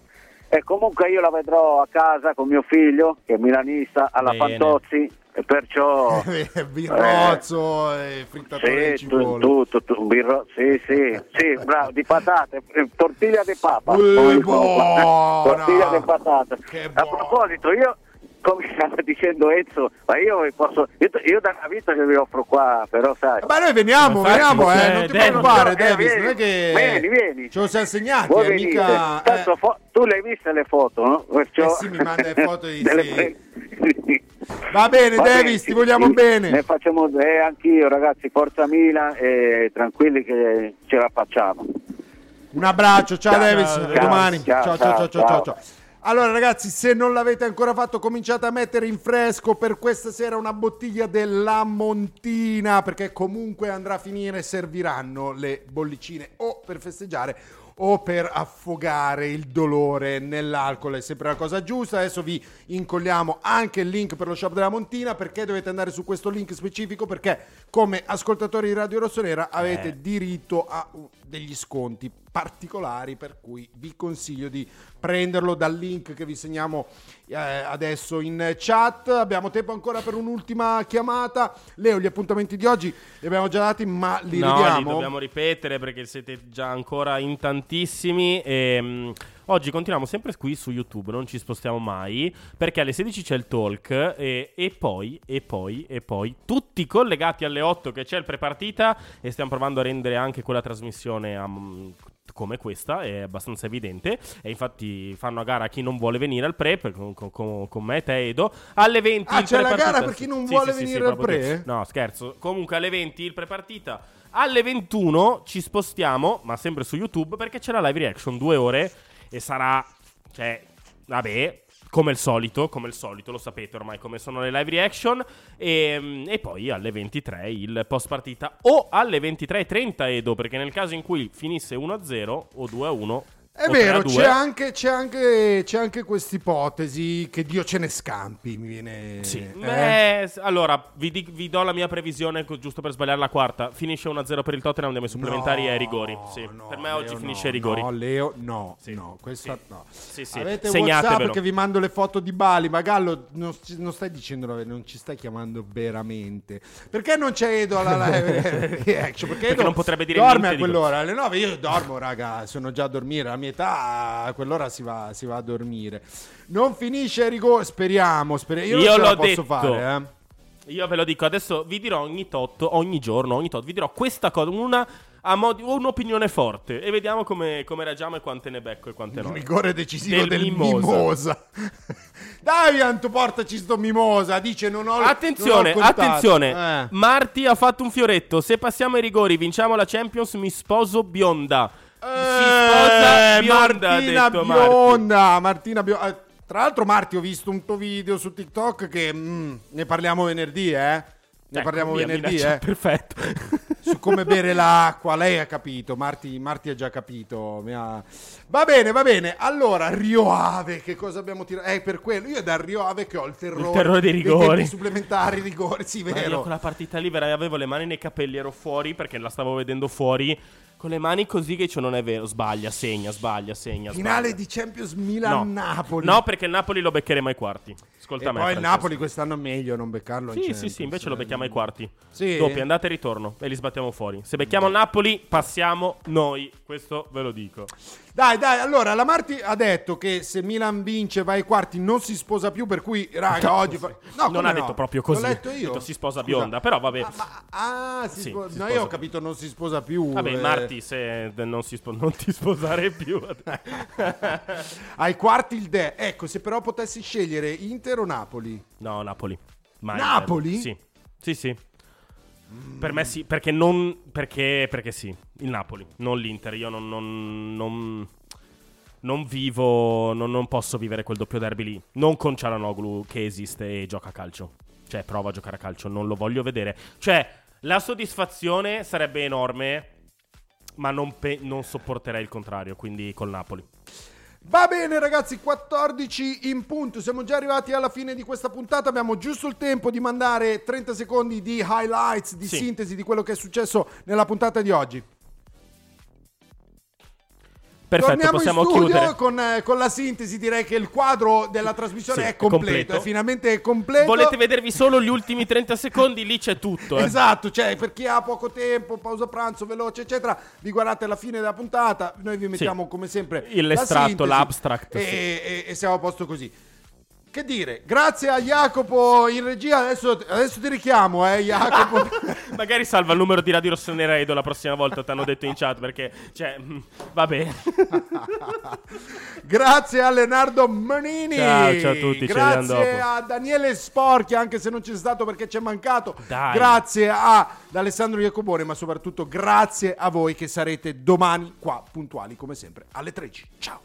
Speaker 12: e comunque io la vedrò a casa con mio figlio che è milanista alla
Speaker 4: Bene.
Speaker 12: Fantozzi e perciò
Speaker 3: Eh, Birrozzo e frittatore
Speaker 12: sì, tutto, tu- un birro- sì, sì, sì, bravo, di patate, eh, tortiglia di papa.
Speaker 3: Eh, buona!
Speaker 12: tortiglia di patate.
Speaker 3: Che
Speaker 12: A
Speaker 3: buona!
Speaker 12: proposito, io come stava dicendo Enzo, ma io posso io, io da una vita che vi offro qua, però sai.
Speaker 3: Ma noi veniamo,
Speaker 4: Infatti,
Speaker 3: veniamo, eh,
Speaker 4: eh,
Speaker 3: non ti
Speaker 4: Davis,
Speaker 3: preoccupare,
Speaker 12: eh,
Speaker 3: Davis,
Speaker 12: vieni,
Speaker 3: non è che
Speaker 12: vieni, vieni.
Speaker 3: ce lo siamo segnati,
Speaker 12: Voi
Speaker 3: è
Speaker 12: venite.
Speaker 3: mica...
Speaker 12: Tanto
Speaker 3: eh.
Speaker 12: fo- tu le hai viste le foto, no? Perciò...
Speaker 3: Eh sì, mi manda le foto di-
Speaker 12: delle
Speaker 3: sì. Va bene,
Speaker 12: Va
Speaker 3: Davis, ti vogliamo
Speaker 12: sì,
Speaker 3: bene.
Speaker 12: Ne facciamo, eh, anch'io ragazzi, forza Milan e tranquilli che ce la facciamo.
Speaker 3: Un abbraccio, ciao,
Speaker 12: Ciao,
Speaker 3: Davis,
Speaker 4: ciao,
Speaker 3: a domani.
Speaker 12: ciao,
Speaker 3: Ciao, ciao, ciao, ciao,
Speaker 12: ciao.
Speaker 3: Allora ragazzi, se non l'avete ancora fatto, cominciate a mettere in fresco per questa sera una bottiglia della Montina, perché comunque andrà a finire, serviranno le bollicine o per festeggiare o per affogare il dolore nell'alcol, è sempre la cosa giusta. Adesso vi incolliamo anche il link per lo shop della Montina, perché dovete andare su questo link specifico, perché come ascoltatori di Radio Rossonera avete
Speaker 4: Eh.
Speaker 3: diritto a degli sconti particolari per cui vi consiglio di prenderlo dal link che vi segniamo eh, adesso in chat abbiamo tempo ancora per un'ultima chiamata Leo gli appuntamenti di oggi li abbiamo già dati ma li
Speaker 4: no,
Speaker 3: ridiamo
Speaker 4: li dobbiamo ripetere perché siete già ancora in tantissimi. Ehm, Oggi continuiamo sempre qui su YouTube, non ci spostiamo mai, perché alle 16 c'è il talk e, e poi, e poi, e poi, tutti collegati alle 8 che c'è il prepartita e stiamo provando a rendere anche quella trasmissione um, come questa, è abbastanza evidente. E infatti fanno a gara chi non vuole venire al pre, per- con, con- con me, te, Edo. Alle 20
Speaker 3: Ah, c'è la gara per chi non
Speaker 4: Sì,
Speaker 3: vuole
Speaker 4: sì,
Speaker 3: venire
Speaker 4: sì,
Speaker 3: al pre?
Speaker 4: così. No, scherzo. Comunque alle 20 il prepartita. Alle 21 ci spostiamo, ma sempre su YouTube, perché c'è la live reaction, due ore, e sarà, cioè, vabbè, come il solito, come il solito, lo sapete ormai come sono le live reaction, e, e poi alle 23 il post partita, o alle 23.30 Edo, perché nel caso in cui finisse 1-0 o 2-1...
Speaker 3: È vero,
Speaker 4: 3-2,
Speaker 3: c'è anche, c'è anche, c'è anche quest'ipotesi che Dio ce ne scampi, mi viene...
Speaker 4: Sì.
Speaker 3: eh?
Speaker 4: Beh, s- allora, vi, di- vi do la mia previsione, giusto per sbagliare la quarta. Finisce 1-0 per il Tottenham, andiamo ai supplementari e ai rigori. Sì. per me oggi
Speaker 3: Leo,
Speaker 4: finisce
Speaker 3: no,
Speaker 4: ai rigori.
Speaker 3: No, Leo, no,
Speaker 4: Sì.
Speaker 3: no, questa no.
Speaker 4: Sì, sì.
Speaker 3: Avete
Speaker 4: Segnatevelo.
Speaker 3: WhatsApp che vi mando le foto di Bali, ma Gallo non, non stai dicendo la verità, non ci stai chiamando veramente. Perché non c'è Edo alla live reaction? Perché, Edo
Speaker 4: non potrebbe dire
Speaker 3: dorme
Speaker 4: niente
Speaker 3: a quell'ora, alle 9 io dormo, raga, sono già a dormire, alla mia età a quell'ora si va, si va a dormire. Non finisce ai rigori, speriamo, speriamo. Io,
Speaker 4: Io l'ho
Speaker 3: posso
Speaker 4: detto.
Speaker 3: fare, eh.
Speaker 4: Io ve lo dico adesso, vi dirò ogni tot, ogni giorno, ogni tot, vi dirò questa cosa, una a modi- un'opinione forte e vediamo come, come reagiamo e quante ne becco e quante no.
Speaker 3: Il rigore decisivo del,
Speaker 4: mimosa.
Speaker 3: mimosa. Dai, Anto, portaci sto mimosa. Dice non ho
Speaker 4: Attenzione,
Speaker 3: non ho
Speaker 4: attenzione.
Speaker 3: Eh.
Speaker 4: Marti ha fatto un fioretto. Se passiamo ai rigori, vinciamo la Champions, mi sposo bionda. Si
Speaker 3: Eh,
Speaker 4: bionda, ha
Speaker 3: Martina
Speaker 4: detto Marti.
Speaker 3: Bionda. Martina Bionda. Eh, Tra l'altro, Marti, ho visto un tuo video su TikTok che mm, ne parliamo venerdì, eh? Ne
Speaker 4: Ecco,
Speaker 3: parliamo venerdì, eh?
Speaker 4: Perfetto.
Speaker 3: su come bere l'acqua. Lei ha capito, Marti, Marti ha già capito. ha- Va bene, va bene. Allora, Rio Ave, che cosa abbiamo tirato? È per quello. Io è da Rio Ave che ho il terrore,
Speaker 4: Il terrore dei rigori.
Speaker 3: tempi supplementari, rigori, sì,
Speaker 4: Ma io
Speaker 3: vero.
Speaker 4: quella partita lì vera- avevo le mani nei capelli, ero fuori perché la stavo vedendo fuori. Con le mani così che cioè, non è vero. Sbaglia, segna, sbaglia, segna.
Speaker 3: Finale
Speaker 4: sbaglia.
Speaker 3: di Champions Milan-Napoli.
Speaker 4: No, perché il Napoli lo beccheremo ai quarti. Ascolta
Speaker 3: E
Speaker 4: me.
Speaker 3: poi il. Napoli quest'anno è meglio non beccarlo
Speaker 4: Sì, sì,
Speaker 3: Champions,
Speaker 4: sì, invece lo
Speaker 3: eh.
Speaker 4: becchiamo ai quarti.
Speaker 3: Sì?
Speaker 4: Doppia, andata e ritorno. E li sbattiamo fuori. Se becchiamo il Napoli, passiamo noi. Questo ve lo dico.
Speaker 3: Dai, dai, allora la Marti ha detto che se Milan vince va ai quarti non si sposa più, per cui raga, oggi fa- No,
Speaker 4: non ha
Speaker 3: no?
Speaker 4: detto proprio così.
Speaker 3: L'ho letto io.
Speaker 4: detto si sposa
Speaker 3: Scusa.
Speaker 4: bionda, però vabbè.
Speaker 3: Ah, si
Speaker 4: Sì,
Speaker 3: spo-
Speaker 4: si
Speaker 3: no,
Speaker 4: sposa
Speaker 3: io ho capito non si sposa più.
Speaker 4: Vabbè,
Speaker 3: eh.
Speaker 4: Marti, se non, si spo- non ti sposare più.
Speaker 3: Ai quarti il De. Ecco, se però potessi scegliere Inter o Napoli.
Speaker 4: no, Napoli. Ma
Speaker 3: Napoli?
Speaker 4: Sì, sì, sì. Per me sì, perché non. Perché, perché sì, il Napoli, non l'Inter. Io non. non, non- non vivo. Non, non posso vivere quel doppio derby lì. Non con Cialanoglu che esiste e gioca a calcio. Cioè, prova a giocare a calcio. Non lo voglio vedere. Cioè, la soddisfazione sarebbe enorme. Ma non, pe- non sopporterei il contrario. Quindi col Napoli.
Speaker 3: Va bene ragazzi, 14 in punto, siamo già arrivati alla fine di questa puntata, abbiamo giusto il tempo di mandare 30 secondi di highlights, di
Speaker 4: Sì.
Speaker 3: sintesi di quello che è successo nella puntata di oggi.
Speaker 4: Perfetto,
Speaker 3: Torniamo
Speaker 4: possiamo
Speaker 3: in studio
Speaker 4: chiudere.
Speaker 3: con, eh, con la sintesi, direi che il quadro della trasmissione
Speaker 4: Sì,
Speaker 3: è completo,
Speaker 4: completo.
Speaker 3: è finalmente completo.
Speaker 4: Volete vedervi solo gli ultimi 30 secondi? Lì c'è tutto. eh.
Speaker 3: Esatto, cioè per chi ha poco tempo, pausa pranzo veloce, eccetera, vi guardate alla fine della puntata. Noi vi mettiamo come sempre la
Speaker 4: l'estratto,
Speaker 3: sintesi
Speaker 4: l'abstract,
Speaker 3: e,
Speaker 4: sì.
Speaker 3: e- e siamo a posto così. Che dire, grazie a Jacopo in regia. Adesso, adesso ti richiamo, eh, Jacopo.
Speaker 4: Magari salva il numero di Radio Rossonera Edo la prossima volta, ti hanno detto in chat perché, cioè, mm, vabbè.
Speaker 3: grazie a Leonardo Manini.
Speaker 4: Ciao, ciao a tutti,
Speaker 3: Grazie a Daniele Sporchi, anche se non c'è stato perché ci è mancato.
Speaker 4: Dai.
Speaker 3: Grazie a ad Alessandro Iacobone, ma soprattutto grazie a voi che sarete domani qua puntuali come sempre alle 13. Ciao.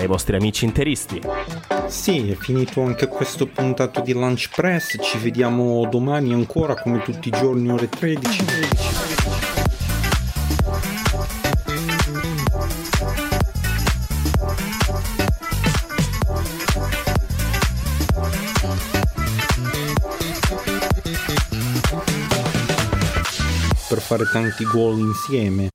Speaker 1: ai vostri amici interisti.
Speaker 14: Sì, è finito anche questo puntato di Lunch Press, ci vediamo domani ancora come tutti i giorni ore 13. 13. per fare tanti gol insieme.